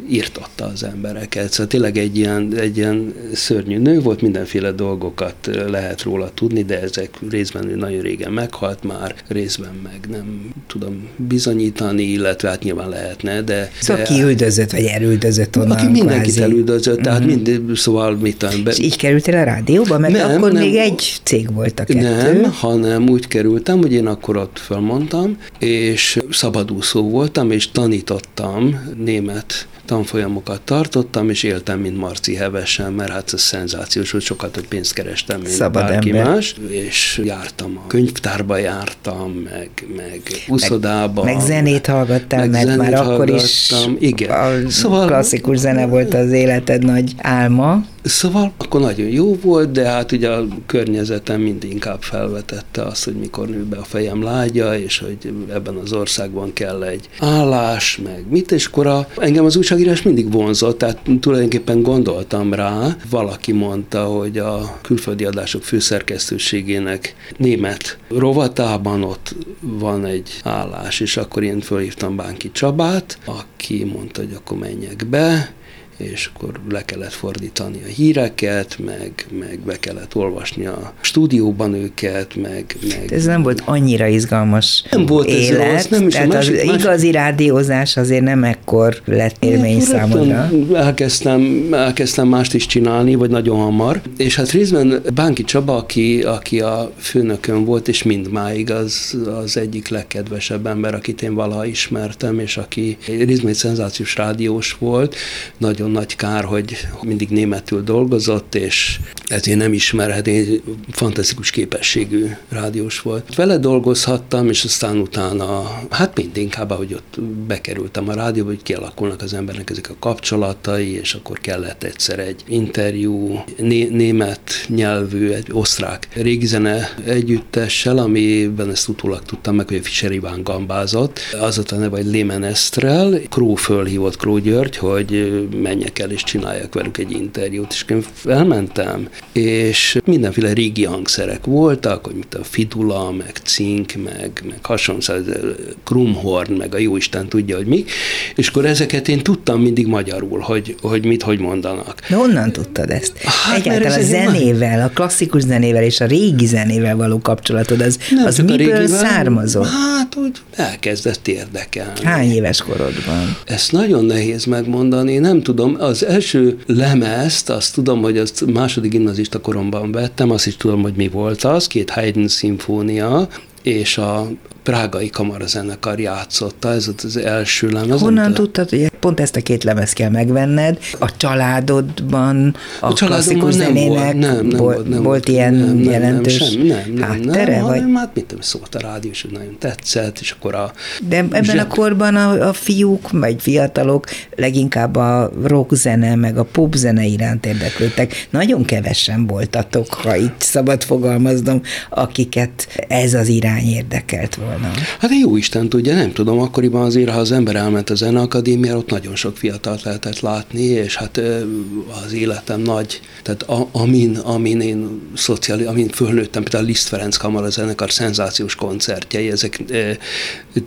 írtatta az embereket. Szóval tényleg egy ilyen, egy ilyen szörnyű nő volt, mindenféle dolgokat lehet róla tudni, de ezek részben nagyon régen meghalt már, részben meg nem tudom bizonyítani, illetve hát nyilván lehetne, de... Szóval de, ki üldözött, vagy elüldözött onnan Aki mindenkit kvázi. elüldözött, tehát uh-huh. mind, szóval mit tudom... Be... És így kerültél a rádióba? Mert nem, akkor nem, még egy cég volt a kettő. Nem, hanem úgy kerültem, hogy én akkor ott felmondtam, és szabadúszó voltam, és tanítottam német tanfolyamokat tartottam, és éltem, mint Marci Hevesen, mert hát ez szenzációs, hogy sokat hogy pénzt kerestem, mint Szabad bárki ember. más, és jártam a könyvtárba jártam, meg, meg uszodába. Meg, meg zenét hallgattál, meg mert már akkor is igen. a szóval, klasszikus zene volt az életed nagy álma. Szóval akkor nagyon jó volt, de hát ugye a környezetem mindig inkább felvetette azt, hogy mikor nő be a fejem lágya, és hogy ebben az országban kell egy állás, meg mit, és akkor a, engem az újságírás mindig vonzott, tehát tulajdonképpen gondoltam rá, valaki mondta, hogy a külföldi adások főszerkesztőségének német rovatában ott van egy állás, és akkor én fölhívtam Bánki Csabát, aki mondta, hogy akkor menjek be, és akkor le kellett fordítani a híreket, meg, meg be kellett olvasni a stúdióban őket, meg... meg ez nem volt annyira izgalmas Nem volt élet, ez rossz, nem is tehát másik, az másik... igazi rádiózás azért nem ekkor lett élmény számodra. Elkezdtem, elkezdtem mást is csinálni, vagy nagyon hamar, és hát részben Bánki Csaba, aki, aki a főnökön volt, és mindmáig az, az egyik legkedvesebb ember, akit én valaha ismertem, és aki részben egy szenzációs rádiós volt, nagyon nagyon nagy kár, hogy mindig németül dolgozott, és ezért nem ismerhet, egy fantasztikus képességű rádiós volt. Vele dolgozhattam, és aztán utána, hát mind inkább, hogy ott bekerültem a rádióba, hogy kialakulnak az embernek ezek a kapcsolatai, és akkor kellett egyszer egy interjú né- német nyelvű, egy osztrák régzene együttessel, amiben ezt utólag tudtam meg, hogy a Fischer Iván gambázott. Az a neve, hogy Lémen Estrel, Kró fölhívott Kró György, hogy menj menjek el és csináljak velük egy interjút, és én elmentem, és mindenféle régi hangszerek voltak, hogy mint a fidula, meg cink, meg, meg hasonló, krumhorn, meg a jóisten tudja, hogy mi, és akkor ezeket én tudtam mindig magyarul, hogy, hogy mit, hogy mondanak. De honnan tudtad ezt? Hát, Egyáltalán a zenével, a klasszikus zenével és a régi zenével való kapcsolatod, az, Nem az miből régivel, származott? Hát, úgy elkezdett érdekelni. Hány éves korodban? Ezt nagyon nehéz megmondani, nem tudom. Az első lemezt, azt tudom, hogy azt második gimnazista koromban vettem, azt is tudom, hogy mi volt az, két Haydn szimfónia, és a prágai kamarazenekar játszotta, ez az első lemez. Honnan tudtad, hogy pont ezt a két lemez kell megvenned? A családodban, a, a klasszikus nem zenének volt, nem, nem volt, nem volt ilyen nem, nem, jelentős nem, sem, nem, nem, háttere? Nem, vagy? hát mit tudom, szólt a rádió, és nagyon tetszett, és akkor a... De ebben zseb... a korban a, a fiúk, vagy fiatalok leginkább a rock zene, meg a pop zene iránt érdeklődtek. Nagyon kevesen voltatok, ha így szabad fogalmaznom, akiket ez az irány érdekelt volna volna? Hát jó Isten tudja, nem tudom, akkoriban azért, ha az ember elment a zeneakadémiára, ott nagyon sok fiatalt lehetett látni, és hát az életem nagy, tehát a, amin, amin én szociális, amin fölnőttem, például Liszt Ferenc Kamara zenekar szenzációs koncertjei, ezek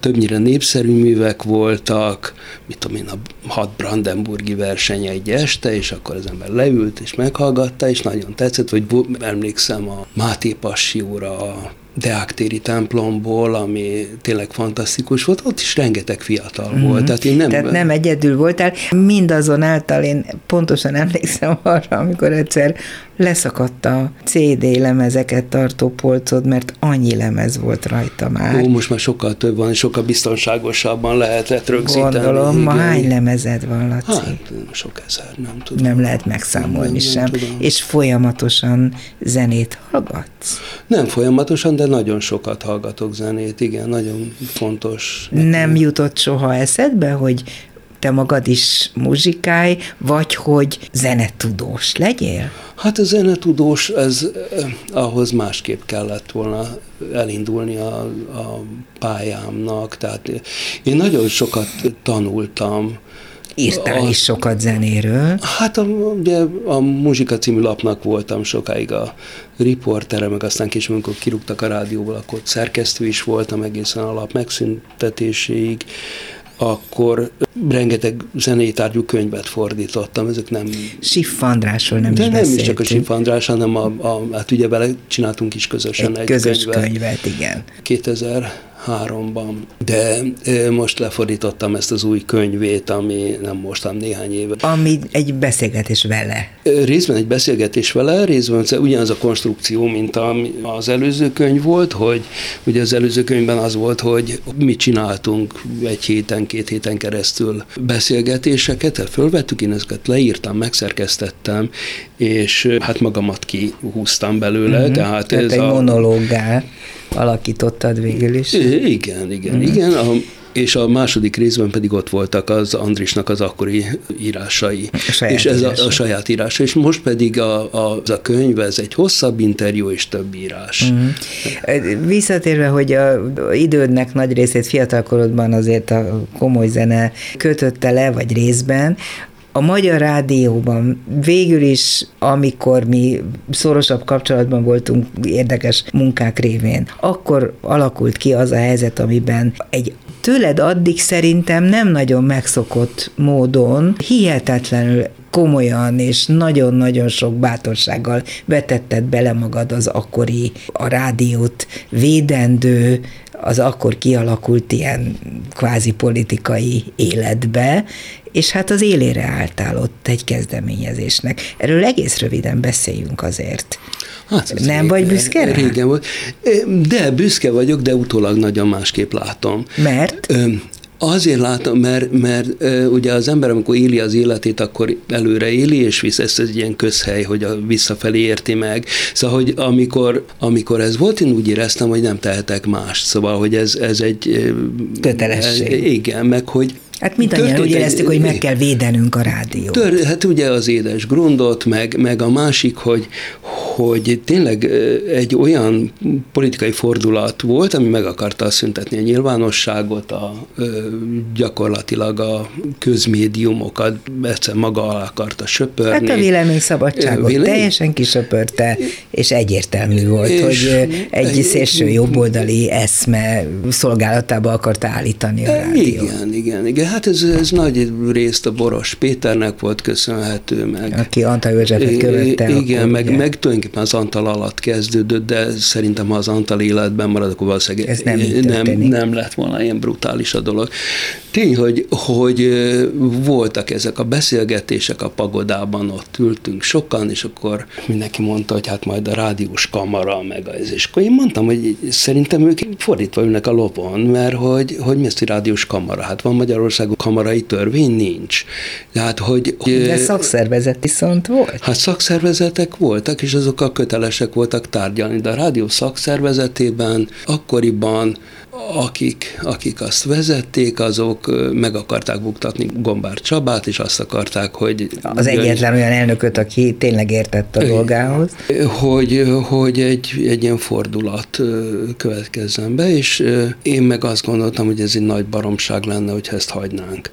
többnyire népszerű művek voltak, mit tudom én, a hat Brandenburgi verseny egy este, és akkor az ember leült és meghallgatta, és nagyon tetszett, vagy emlékszem a Máté Passióra, a Deák téri templomból, ami tényleg fantasztikus volt, ott is rengeteg fiatal mm-hmm. volt. Tehát, én nem... Tehát nem egyedül voltál, mindazonáltal én pontosan emlékszem arra, amikor egyszer leszakadt a CD lemezeket tartó polcod, mert annyi lemez volt rajta már. Ó, most már sokkal több van, sokkal biztonságosabban lehetett rögzíteni. Gondolom, ma hány lemezed van, Laci? Hát, sok ezer, nem tudom. Nem lehet megszámolni nem, sem. Nem és folyamatosan zenét hallgatsz? Nem folyamatosan, de nagyon sokat hallgatok zenét, igen, nagyon fontos. Nem jutott soha eszedbe, hogy te magad is muzsikálj, vagy hogy zenetudós legyél? Hát a zenetudós, ez eh, ahhoz másképp kellett volna elindulni a, a pályámnak, tehát én nagyon sokat tanultam, Írtál a, is sokat zenéről. Hát a, ugye a Muzsika című lapnak voltam sokáig a riportere, meg aztán később, amikor kirúgtak a rádióból, akkor szerkesztő is voltam egészen a lap megszüntetéséig akkor rengeteg zenei tárgyú könyvet fordítottam, ezek nem... Siff Andrásról nem De is nem is csak a Siff András, hanem a, a, hát ugye vele csináltunk is közösen egy, egy közös könyvet. könyvet, igen. 2000 háromban, de most lefordítottam ezt az új könyvét, ami nem most, hanem néhány éve. Ami egy beszélgetés vele. Részben egy beszélgetés vele, részben ugyanaz a konstrukció, mint az előző könyv volt, hogy ugye az előző könyvben az volt, hogy mi csináltunk egy héten, két héten keresztül beszélgetéseket, fölvettük, én ezeket leírtam, megszerkesztettem, és hát magamat kihúztam belőle, mm-hmm. tehát, tehát ez egy a... monológál alakítottad végül is. Igen, igen, mm. igen. A, és a második részben pedig ott voltak az Andrisnak az akkori írásai. A és ez a, a saját írása. És most pedig a, a, az a könyv, ez egy hosszabb interjú és több írás. Mm. Visszatérve, hogy a idődnek nagy részét fiatalkorodban azért a komoly zene kötötte le, vagy részben, a Magyar Rádióban végül is, amikor mi szorosabb kapcsolatban voltunk érdekes munkák révén, akkor alakult ki az a helyzet, amiben egy tőled addig szerintem nem nagyon megszokott módon hihetetlenül komolyan és nagyon-nagyon sok bátorsággal vetetted bele magad az akkori a rádiót védendő, az akkor kialakult ilyen kvázi politikai életbe, és hát az élére álltál ott egy kezdeményezésnek. Erről egész röviden beszéljünk azért. Hát Nem régen, vagy büszke rá? Régen volt. De büszke vagyok, de utólag nagyon másképp látom. Mert? Azért látom, mert, mert ugye az ember, amikor éli az életét, akkor előre éli, és visz ezt egy ilyen közhely, hogy a visszafelé érti meg. Szóval, hogy amikor, amikor ez volt, én úgy éreztem, hogy nem tehetek más. Szóval, hogy ez, ez egy... Kötelesség. Igen, meg hogy Hát mindannyian úgy éreztük, hogy meg kell védenünk a rádiót. Tör, hát ugye az édes grundot, meg, meg a másik, hogy, hogy tényleg egy olyan politikai fordulat volt, ami meg akarta szüntetni a nyilvánosságot, a, gyakorlatilag a közmédiumokat egyszer maga alá akarta söpörni. Hát a véleményszabadságot Vélemény... teljesen kisöpörte, és egyértelmű volt, és hogy egy szélső jobboldali eszme szolgálatába akarta állítani a rádiót. Igen, igen, igen. Hát ez, ez nagy részt a Boros Péternek volt köszönhető meg. Aki Antal Józsefet követte. Igen, akkor, meg, meg tulajdonképpen az Antal alatt kezdődött, de szerintem ha az Antal életben marad, akkor valószínűleg ez nem, nem, nem lett volna ilyen brutális a dolog. Tény, hogy, hogy voltak ezek a beszélgetések a pagodában, ott ültünk sokan, és akkor mindenki mondta, hogy hát majd a rádiós kamara, meg az. És akkor én mondtam, hogy szerintem ők fordítva ülnek a lopon, mert hogy, hogy mi ezt a rádiós kamara? Hát van Magyarországon kamarai törvény? Nincs. Tehát, hogy... De szakszervezet viszont volt? Hát szakszervezetek voltak, és azok a kötelesek voltak tárgyalni, de a rádió szakszervezetében akkoriban akik, akik azt vezették, azok meg akarták buktatni Gombár Csabát, és azt akarták, hogy... Az egyetlen olyan elnököt, aki tényleg értett a dolgához. Hogy, hogy egy, egy ilyen fordulat következzen be, és én meg azt gondoltam, hogy ez egy nagy baromság lenne, hogyha ezt hagynánk.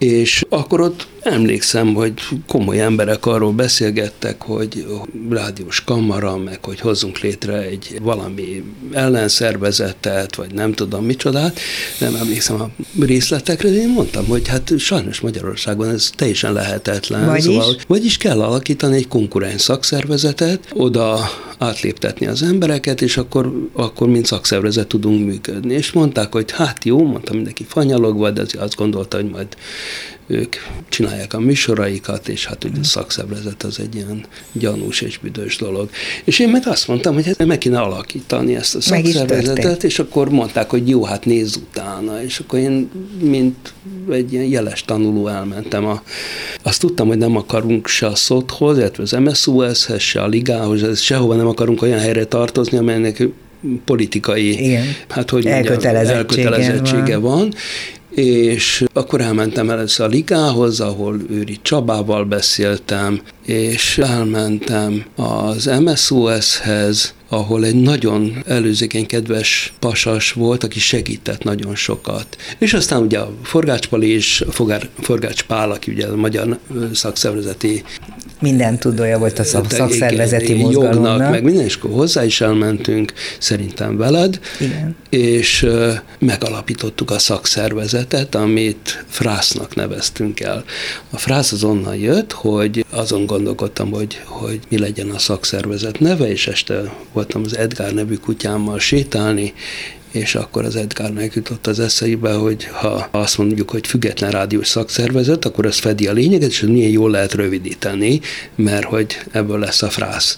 És akkor ott emlékszem, hogy komoly emberek arról beszélgettek, hogy rádiós kamara, meg hogy hozzunk létre egy valami ellenszervezetet, vagy nem tudom micsodát, nem emlékszem a részletekre, de én mondtam, hogy hát sajnos Magyarországon ez teljesen lehetetlen. Vagyis? Szóval, vagyis kell alakítani egy konkurens szakszervezetet, oda átléptetni az embereket, és akkor, akkor mint szakszervezet tudunk működni. És mondták, hogy hát jó, mondta mindenki fanyalogva, de azért azt gondolta, hogy majd ők csinálják a műsoraikat, és hát ugye szakszervezet az egy ilyen gyanús és büdös dolog. És én meg azt mondtam, hogy hát meg kéne alakítani ezt a szakszervezetet, és akkor mondták, hogy jó, hát nézz utána. És akkor én, mint egy ilyen jeles tanuló elmentem. A, azt tudtam, hogy nem akarunk se a szothoz, illetve az MSUS-hez, se a ligához, sehova nem akarunk olyan helyre tartozni, amelynek politikai Igen. hát, hogy elkötelezettsége, elkötelezettsége van. van és akkor elmentem először a Ligához, ahol Őri Csabával beszéltem, és elmentem az MSOS-hez, ahol egy nagyon előzékeny, kedves pasas volt, aki segített nagyon sokat. És aztán ugye a Forgács Pali és a Forgács Pál, aki ugye a Magyar Szakszervezeti minden tudója volt a szak, szakszervezeti mozgalomnak. Jognak, meg minden, és akkor hozzá is elmentünk, szerintem veled, igen. és megalapítottuk a szakszervezetet, amit Frásznak neveztünk el. A Frász az onnan jött, hogy azon gondolkodtam, hogy, hogy mi legyen a szakszervezet neve, és este voltam az Edgar nevű kutyámmal sétálni, és akkor az Edgárnak jutott az eszeibe, hogy ha azt mondjuk, hogy független rádiós szakszervezet, akkor ez fedi a lényeget, és milyen jól lehet rövidíteni, mert hogy ebből lesz a frász.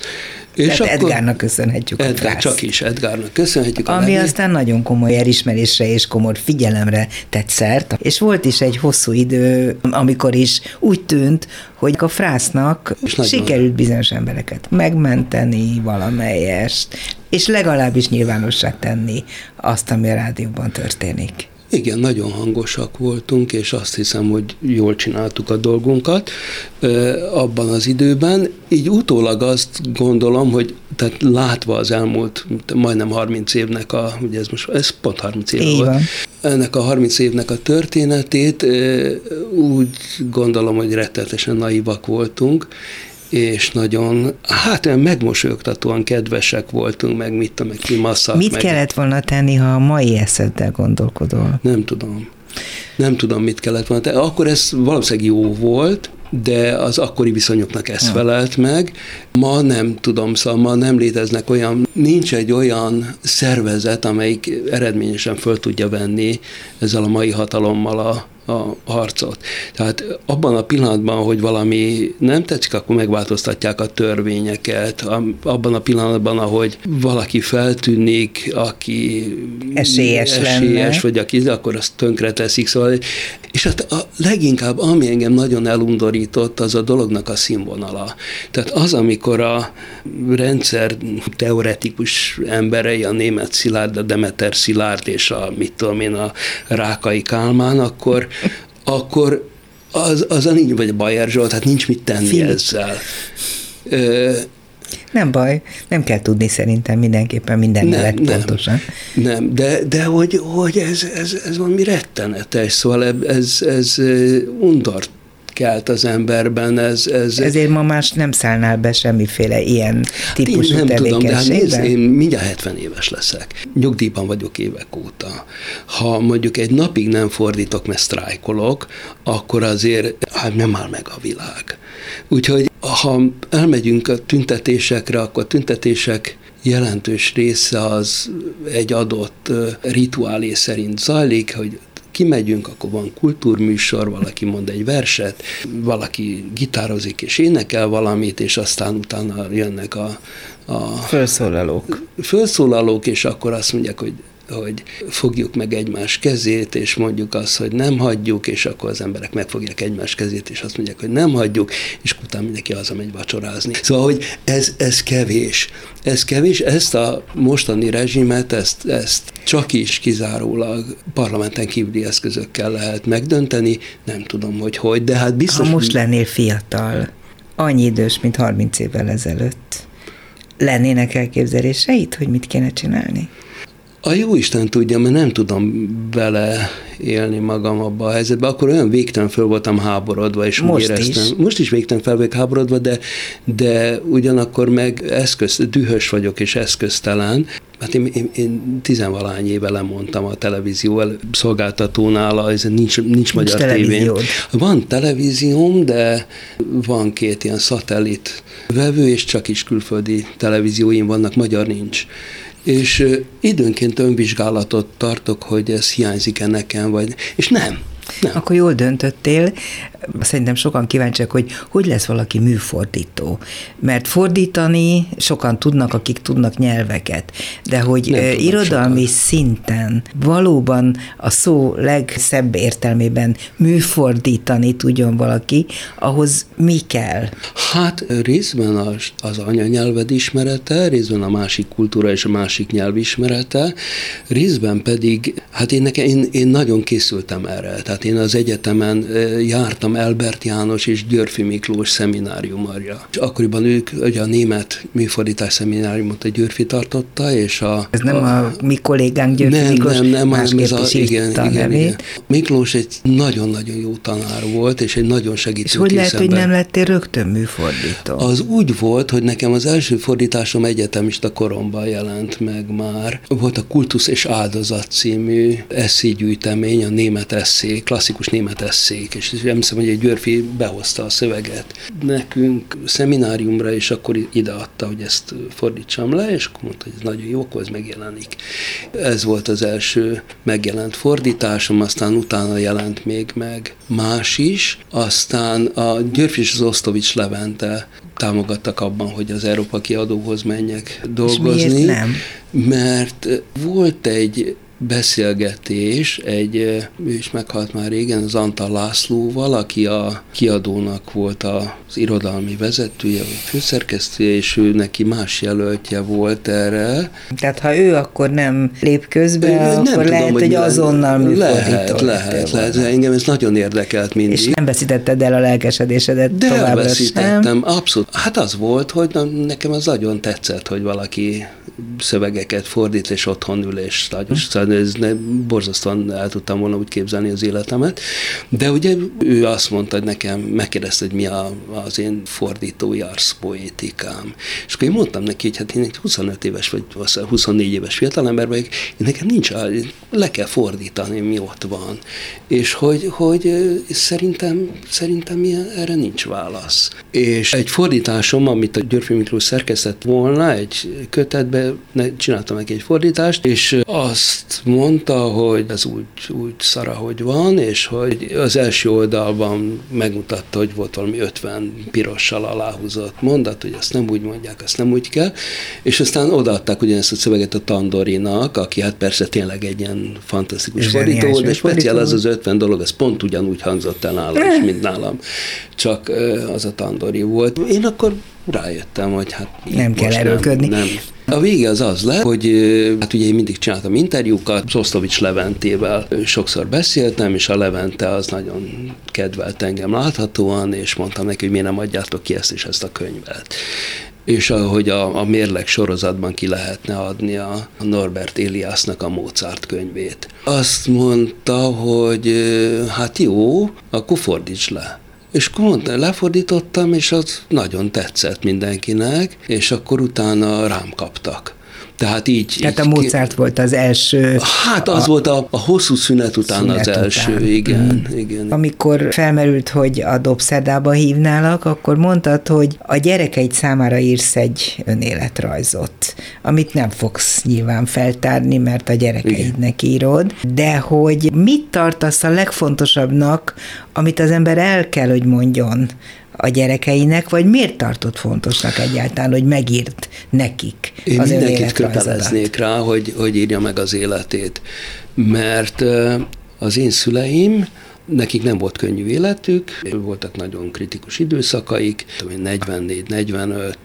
És Tehát akkor Edgárnak köszönhetjük Edgár, a frászt. Csak is Edgárnak köszönhetjük Ami a nevét. aztán nagyon komoly elismerésre és komoly figyelemre tett szert. És volt is egy hosszú idő, amikor is úgy tűnt, hogy a frásznak sikerült bizonyos embereket megmenteni valamelyest, és legalábbis nyilvánossá tenni azt, ami a rádióban történik. Igen, nagyon hangosak voltunk, és azt hiszem, hogy jól csináltuk a dolgunkat abban az időben. Így utólag azt gondolom, hogy tehát látva az elmúlt majdnem 30 évnek a, ugye ez most, ez pont 30 év volt, ennek a 30 évnek a történetét, úgy gondolom, hogy rettetesen naivak voltunk, és nagyon, hát olyan megmosolyogtatóan kedvesek voltunk, meg mit tudom, meg kimaszak. Mit meg... kellett volna tenni, ha a mai eszeddel gondolkodol? Nem tudom. Nem tudom, mit kellett volna tenni. Akkor ez valószínűleg jó volt, de az akkori viszonyoknak ez ja. felelt meg. Ma nem tudom, szóval ma nem léteznek olyan, nincs egy olyan szervezet, amelyik eredményesen föl tudja venni ezzel a mai hatalommal a, a harcot. Tehát abban a pillanatban, hogy valami nem tetszik, akkor megváltoztatják a törvényeket. Abban a pillanatban, ahogy valaki feltűnik, aki esélyes, esélyes lenne. vagy aki, akkor azt tönkre teszik. Szóval, és hát a leginkább, ami engem nagyon elundorított, az a dolognak a színvonala. Tehát az, amikor a rendszer teoretikus emberei, a német Szilárd, a Demeter Szilárd és a, mit tudom én, a Rákai Kálmán, akkor akkor az, az a nincs, vagy a Bajer Zsolt, hát nincs mit tenni Filip. ezzel. Ö, Nem baj, nem kell tudni szerintem mindenképpen minden nem, nevet nem, pontosan. Nem, de, de hogy, hogy ez, ez, ez valami rettenetes, szóval ez, ez undort kelt az emberben. Ez, ez Ezért ma más nem szállnál be semmiféle ilyen típusú én nem tudom, de hát nézd, én mindjárt 70 éves leszek. Nyugdíjban vagyok évek óta. Ha mondjuk egy napig nem fordítok, mert sztrájkolok, akkor azért hát nem áll meg a világ. Úgyhogy ha elmegyünk a tüntetésekre, akkor a tüntetések jelentős része az egy adott rituálé szerint zajlik, hogy kimegyünk, akkor van kultúrműsor, valaki mond egy verset, valaki gitározik és énekel valamit, és aztán utána jönnek a, a felszólalók. Felszólalók, és akkor azt mondják, hogy hogy fogjuk meg egymás kezét, és mondjuk azt, hogy nem hagyjuk, és akkor az emberek megfogják egymás kezét, és azt mondják, hogy nem hagyjuk, és utána mindenki hazamegy vacsorázni. Szóval, hogy ez, ez kevés. Ez kevés, ezt a mostani rezsimet, ezt, ezt csak is kizárólag parlamenten kívüli eszközökkel lehet megdönteni, nem tudom, hogy hogy, de hát biztos... Ha most lennél fiatal, annyi idős, mint 30 évvel ezelőtt, lennének elképzeléseit, hogy mit kéne csinálni? A jó Isten tudja, mert nem tudom bele élni magam abba a helyzetbe, akkor olyan végtelen föl voltam háborodva, és most úgy éreztem. Is. Most is végtelen fel vagyok háborodva, de, de ugyanakkor meg eszköz, dühös vagyok és eszköztelen. Hát én, én, én tizenvalány éve lemondtam a televízió szolgáltatónál, ez nincs, nincs magyar tévén. Van televízióm, de van két ilyen szatellit vevő, és csak is külföldi televízióim vannak, magyar nincs és időnként önvizsgálatot tartok, hogy ez hiányzik-e nekem, vagy, és nem, nem. Akkor jól döntöttél. Szerintem sokan kíváncsiak, hogy hogy lesz valaki műfordító. Mert fordítani sokan tudnak, akik tudnak nyelveket, de hogy Nem irodalmi sokan. szinten valóban a szó legszebb értelmében műfordítani tudjon valaki, ahhoz mi kell? Hát részben az, az anyanyelved ismerete, részben a másik kultúra és a másik nyelv ismerete, részben pedig, hát én, nekem, én, én nagyon készültem erre. Tehát én az egyetemen jártam Elbert János és Györfi Miklós szemináriumarja. És akkoriban ők, ugye a német műfordítás szemináriumot a Györfi tartotta, és a... Ez nem a, a mi kollégánk Györfi nem, Miklós nem, nem, nem, ez a, igen, igen, igen. Miklós egy nagyon-nagyon jó tanár volt, és egy nagyon segítő És hogy lehet, hogy nem lettél rögtön műfordító? Az úgy volt, hogy nekem az első fordításom egyetemista koromban jelent meg már. Volt a Kultusz és Áldozat című eszégyűjtemény, a német eszék, klasszikus német eszék, és emlékszem, hogy egy Györfi behozta a szöveget nekünk szemináriumra, és akkor ideadta, hogy ezt fordítsam le, és akkor mondta, hogy ez nagyon jó, akkor ez megjelenik. Ez volt az első megjelent fordításom, aztán utána jelent még meg más is, aztán a Györfi és az Osztovics Levente támogattak abban, hogy az Európa kiadóhoz menjek dolgozni. És miért nem? Mert volt egy beszélgetés egy, ő is meghalt már régen, az Antal Lászlóval, aki a kiadónak volt az irodalmi vezetője, vagy főszerkesztője, és ő neki más jelöltje volt erre. Tehát ha ő akkor nem lép közbe, ő, akkor nem lehet, tudom, hogy azonnal Lehet, lehet, lehet. Engem ez nagyon érdekelt mindig. És nem veszítetted el a lelkesedésedet De továbbra elveszítettem, sem. abszolút. Hát az volt, hogy na, nekem az nagyon tetszett, hogy valaki szövegeket fordít, és otthon ül, és nagyon hm ez ne, borzasztóan el tudtam volna úgy képzelni az életemet. De ugye ő azt mondta hogy nekem, megkérdezte, hogy mi a, az én fordítói arszpoétikám. És akkor én mondtam neki, hogy hát én egy 25 éves vagy 24 éves fiatalember vagyok, én nekem nincs, le kell fordítani, mi ott van. És hogy, hogy szerintem, szerintem ilyen, erre nincs válasz. És egy fordításom, amit a Györfi Miklós szerkesztett volna, egy kötetbe, csináltam meg egy fordítást, és azt mondta, hogy ez úgy, úgy szara, hogy van, és hogy az első oldalban megmutatta, hogy volt valami 50 pirossal aláhúzott mondat, hogy azt nem úgy mondják, azt nem úgy kell, és aztán odaadták ugyanezt a szöveget a Tandorinak, aki hát persze tényleg egy ilyen fantasztikus fordító volt, de speciál az az 50 dolog, ez pont ugyanúgy hangzott el nálam mint nálam, csak az a Tandori volt. Én akkor rájöttem, hogy hát nem kell erőködni. Nem, nem. A vége az az lett, hogy hát ugye én mindig csináltam interjúkat, Szosztovics Leventével sokszor beszéltem, és a Levente az nagyon kedvelt engem láthatóan, és mondtam neki, hogy miért nem adjátok ki ezt és ezt a könyvet és ahogy a, a mérleg sorozatban ki lehetne adni a Norbert Eliasnak a Mozart könyvét. Azt mondta, hogy hát jó, akkor fordíts le. És akkor mondta, lefordítottam, és az nagyon tetszett mindenkinek, és akkor utána rám kaptak. Tehát így... Tehát így, a Mozart volt az első... Hát az a, volt a, a hosszú szünet után szünet az első, után. igen, mm. igen. Amikor felmerült, hogy a dobszerdába hívnálak, akkor mondtad, hogy a gyerekeid számára írsz egy önéletrajzot, amit nem fogsz nyilván feltárni, mert a gyerekeidnek igen. írod, de hogy mit tartasz a legfontosabbnak, amit az ember el kell, hogy mondjon a gyerekeinek, vagy miért tartott fontosnak egyáltalán, hogy megírt nekik Én az mindenkit köteleznék rá, hogy, hogy írja meg az életét, mert az én szüleim Nekik nem volt könnyű életük, voltak nagyon kritikus időszakaik, 44, 45,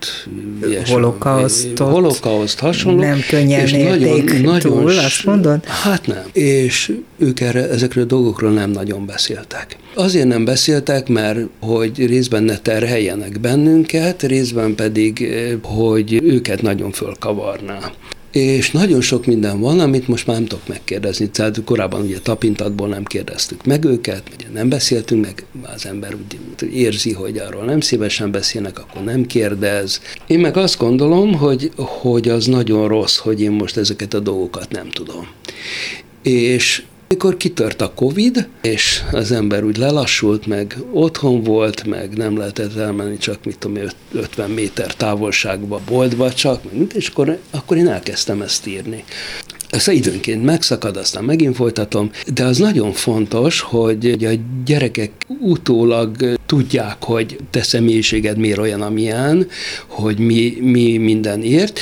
holokauszt, holokauszt hasonló. Nem könnyen és nagyon, nagyon, túl, azt mondod? Hát nem. És ők erre, ezekről a dolgokról nem nagyon beszéltek. Azért nem beszéltek, mert hogy részben ne terheljenek bennünket, részben pedig, eh, hogy őket nagyon fölkavarná és nagyon sok minden van, amit most már nem tudok megkérdezni. Tehát korábban ugye tapintatból nem kérdeztük meg őket, ugye nem beszéltünk meg, az ember úgy érzi, hogy arról nem szívesen beszélnek, akkor nem kérdez. Én meg azt gondolom, hogy, hogy az nagyon rossz, hogy én most ezeket a dolgokat nem tudom. És mikor kitört a Covid, és az ember úgy lelassult, meg otthon volt, meg nem lehetett elmenni csak, mit tudom, 50 méter távolságba boltba csak, és akkor, akkor én elkezdtem ezt írni. Ez időnként megszakad, aztán megint folytatom, de az nagyon fontos, hogy a gyerekek utólag tudják, hogy te személyiséged miért olyan, amilyen, hogy mi, mi minden ért.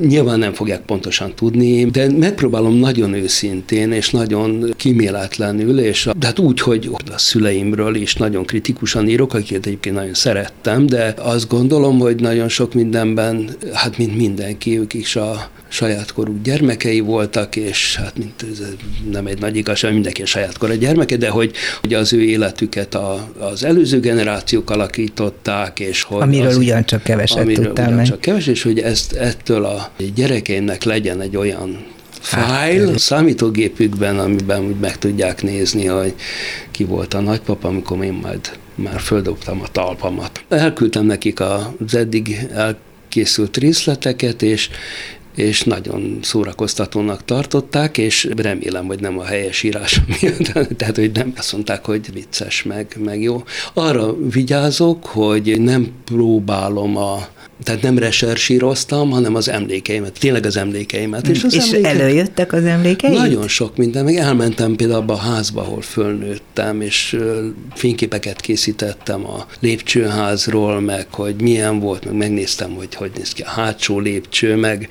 Nyilván nem fogják pontosan tudni, de megpróbálom nagyon őszintén és nagyon kiméletlenül, és de hát úgy, hogy a szüleimről is nagyon kritikusan írok, akiket egyébként nagyon szerettem, de azt gondolom, hogy nagyon sok mindenben, hát mint mindenki, ők is a saját korú gyermekei voltak, és hát mint ez nem egy nagy igazság, mindenki a saját korú gyermeke, de hogy, hogy az ő életüket a, az előző generációk alakították, és hogy Amiről az, ugyancsak keveset amiről tudtál ugyancsak meg. keves, és hogy ezt ettől a gyerekeimnek legyen egy olyan fájl a számítógépükben, amiben úgy meg tudják nézni, hogy ki volt a nagypapa, amikor én majd már földobtam a talpamat. Elküldtem nekik az eddig elkészült részleteket, és, és nagyon szórakoztatónak tartották, és remélem, hogy nem a helyes írás miatt, tehát hogy nem azt mondták, hogy vicces, meg, meg jó. Arra vigyázok, hogy nem próbálom a tehát nem resersíroztam, hanem az emlékeimet, tényleg az emlékeimet. És, az és emléke... előjöttek az emlékeim? Nagyon sok minden, meg elmentem például abba a házba, ahol fölnőttem, és fényképeket készítettem a lépcsőházról, meg hogy milyen volt, meg megnéztem, hogy hogy néz ki a hátsó lépcső, meg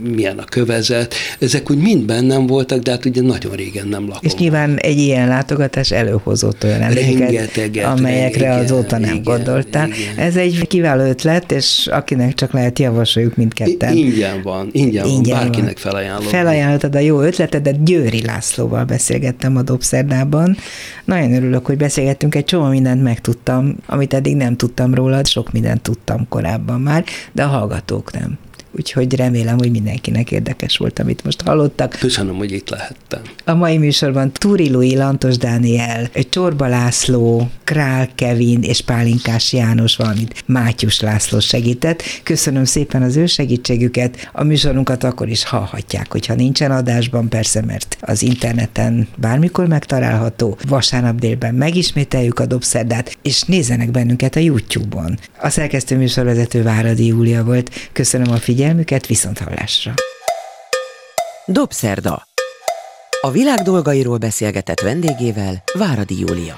milyen a kövezet. Ezek úgy mind bennem voltak, de hát ugye nagyon régen nem lakom. És nyilván egy ilyen látogatás előhozott olyan emlékeket, amelyekre igen, azóta nem igen, gondoltál. Igen. Ez egy kiváló ötlet, és aki akinek csak lehet javasoljuk mindketten. Ingyen van, ingyen, ingyen van, bárkinek van. felajánlom. Felajánlottad a jó ötletedet, Győri Lászlóval beszélgettem a Dobszerdában. Nagyon örülök, hogy beszélgettünk, egy csomó mindent megtudtam, amit eddig nem tudtam róla, sok mindent tudtam korábban már, de a hallgatók nem úgyhogy remélem, hogy mindenkinek érdekes volt, amit most hallottak. Köszönöm, hogy itt lehettem. A mai műsorban Túri Lui, Lantos Dániel, Csorba László, Král Kevin és Pálinkás János, valamint Mátyus László segített. Köszönöm szépen az ő segítségüket. A műsorunkat akkor is hallhatják, hogyha nincsen adásban, persze, mert az interneten bármikor megtalálható. Vasárnap délben megismételjük a dobszerdát, és nézzenek bennünket a YouTube-on. A szerkesztő műsorvezető Váradi Júlia volt. Köszönöm a figyelmet figyelmüket viszont hallásra. Dobszerda. A világ dolgairól beszélgetett vendégével Váradi Júlia.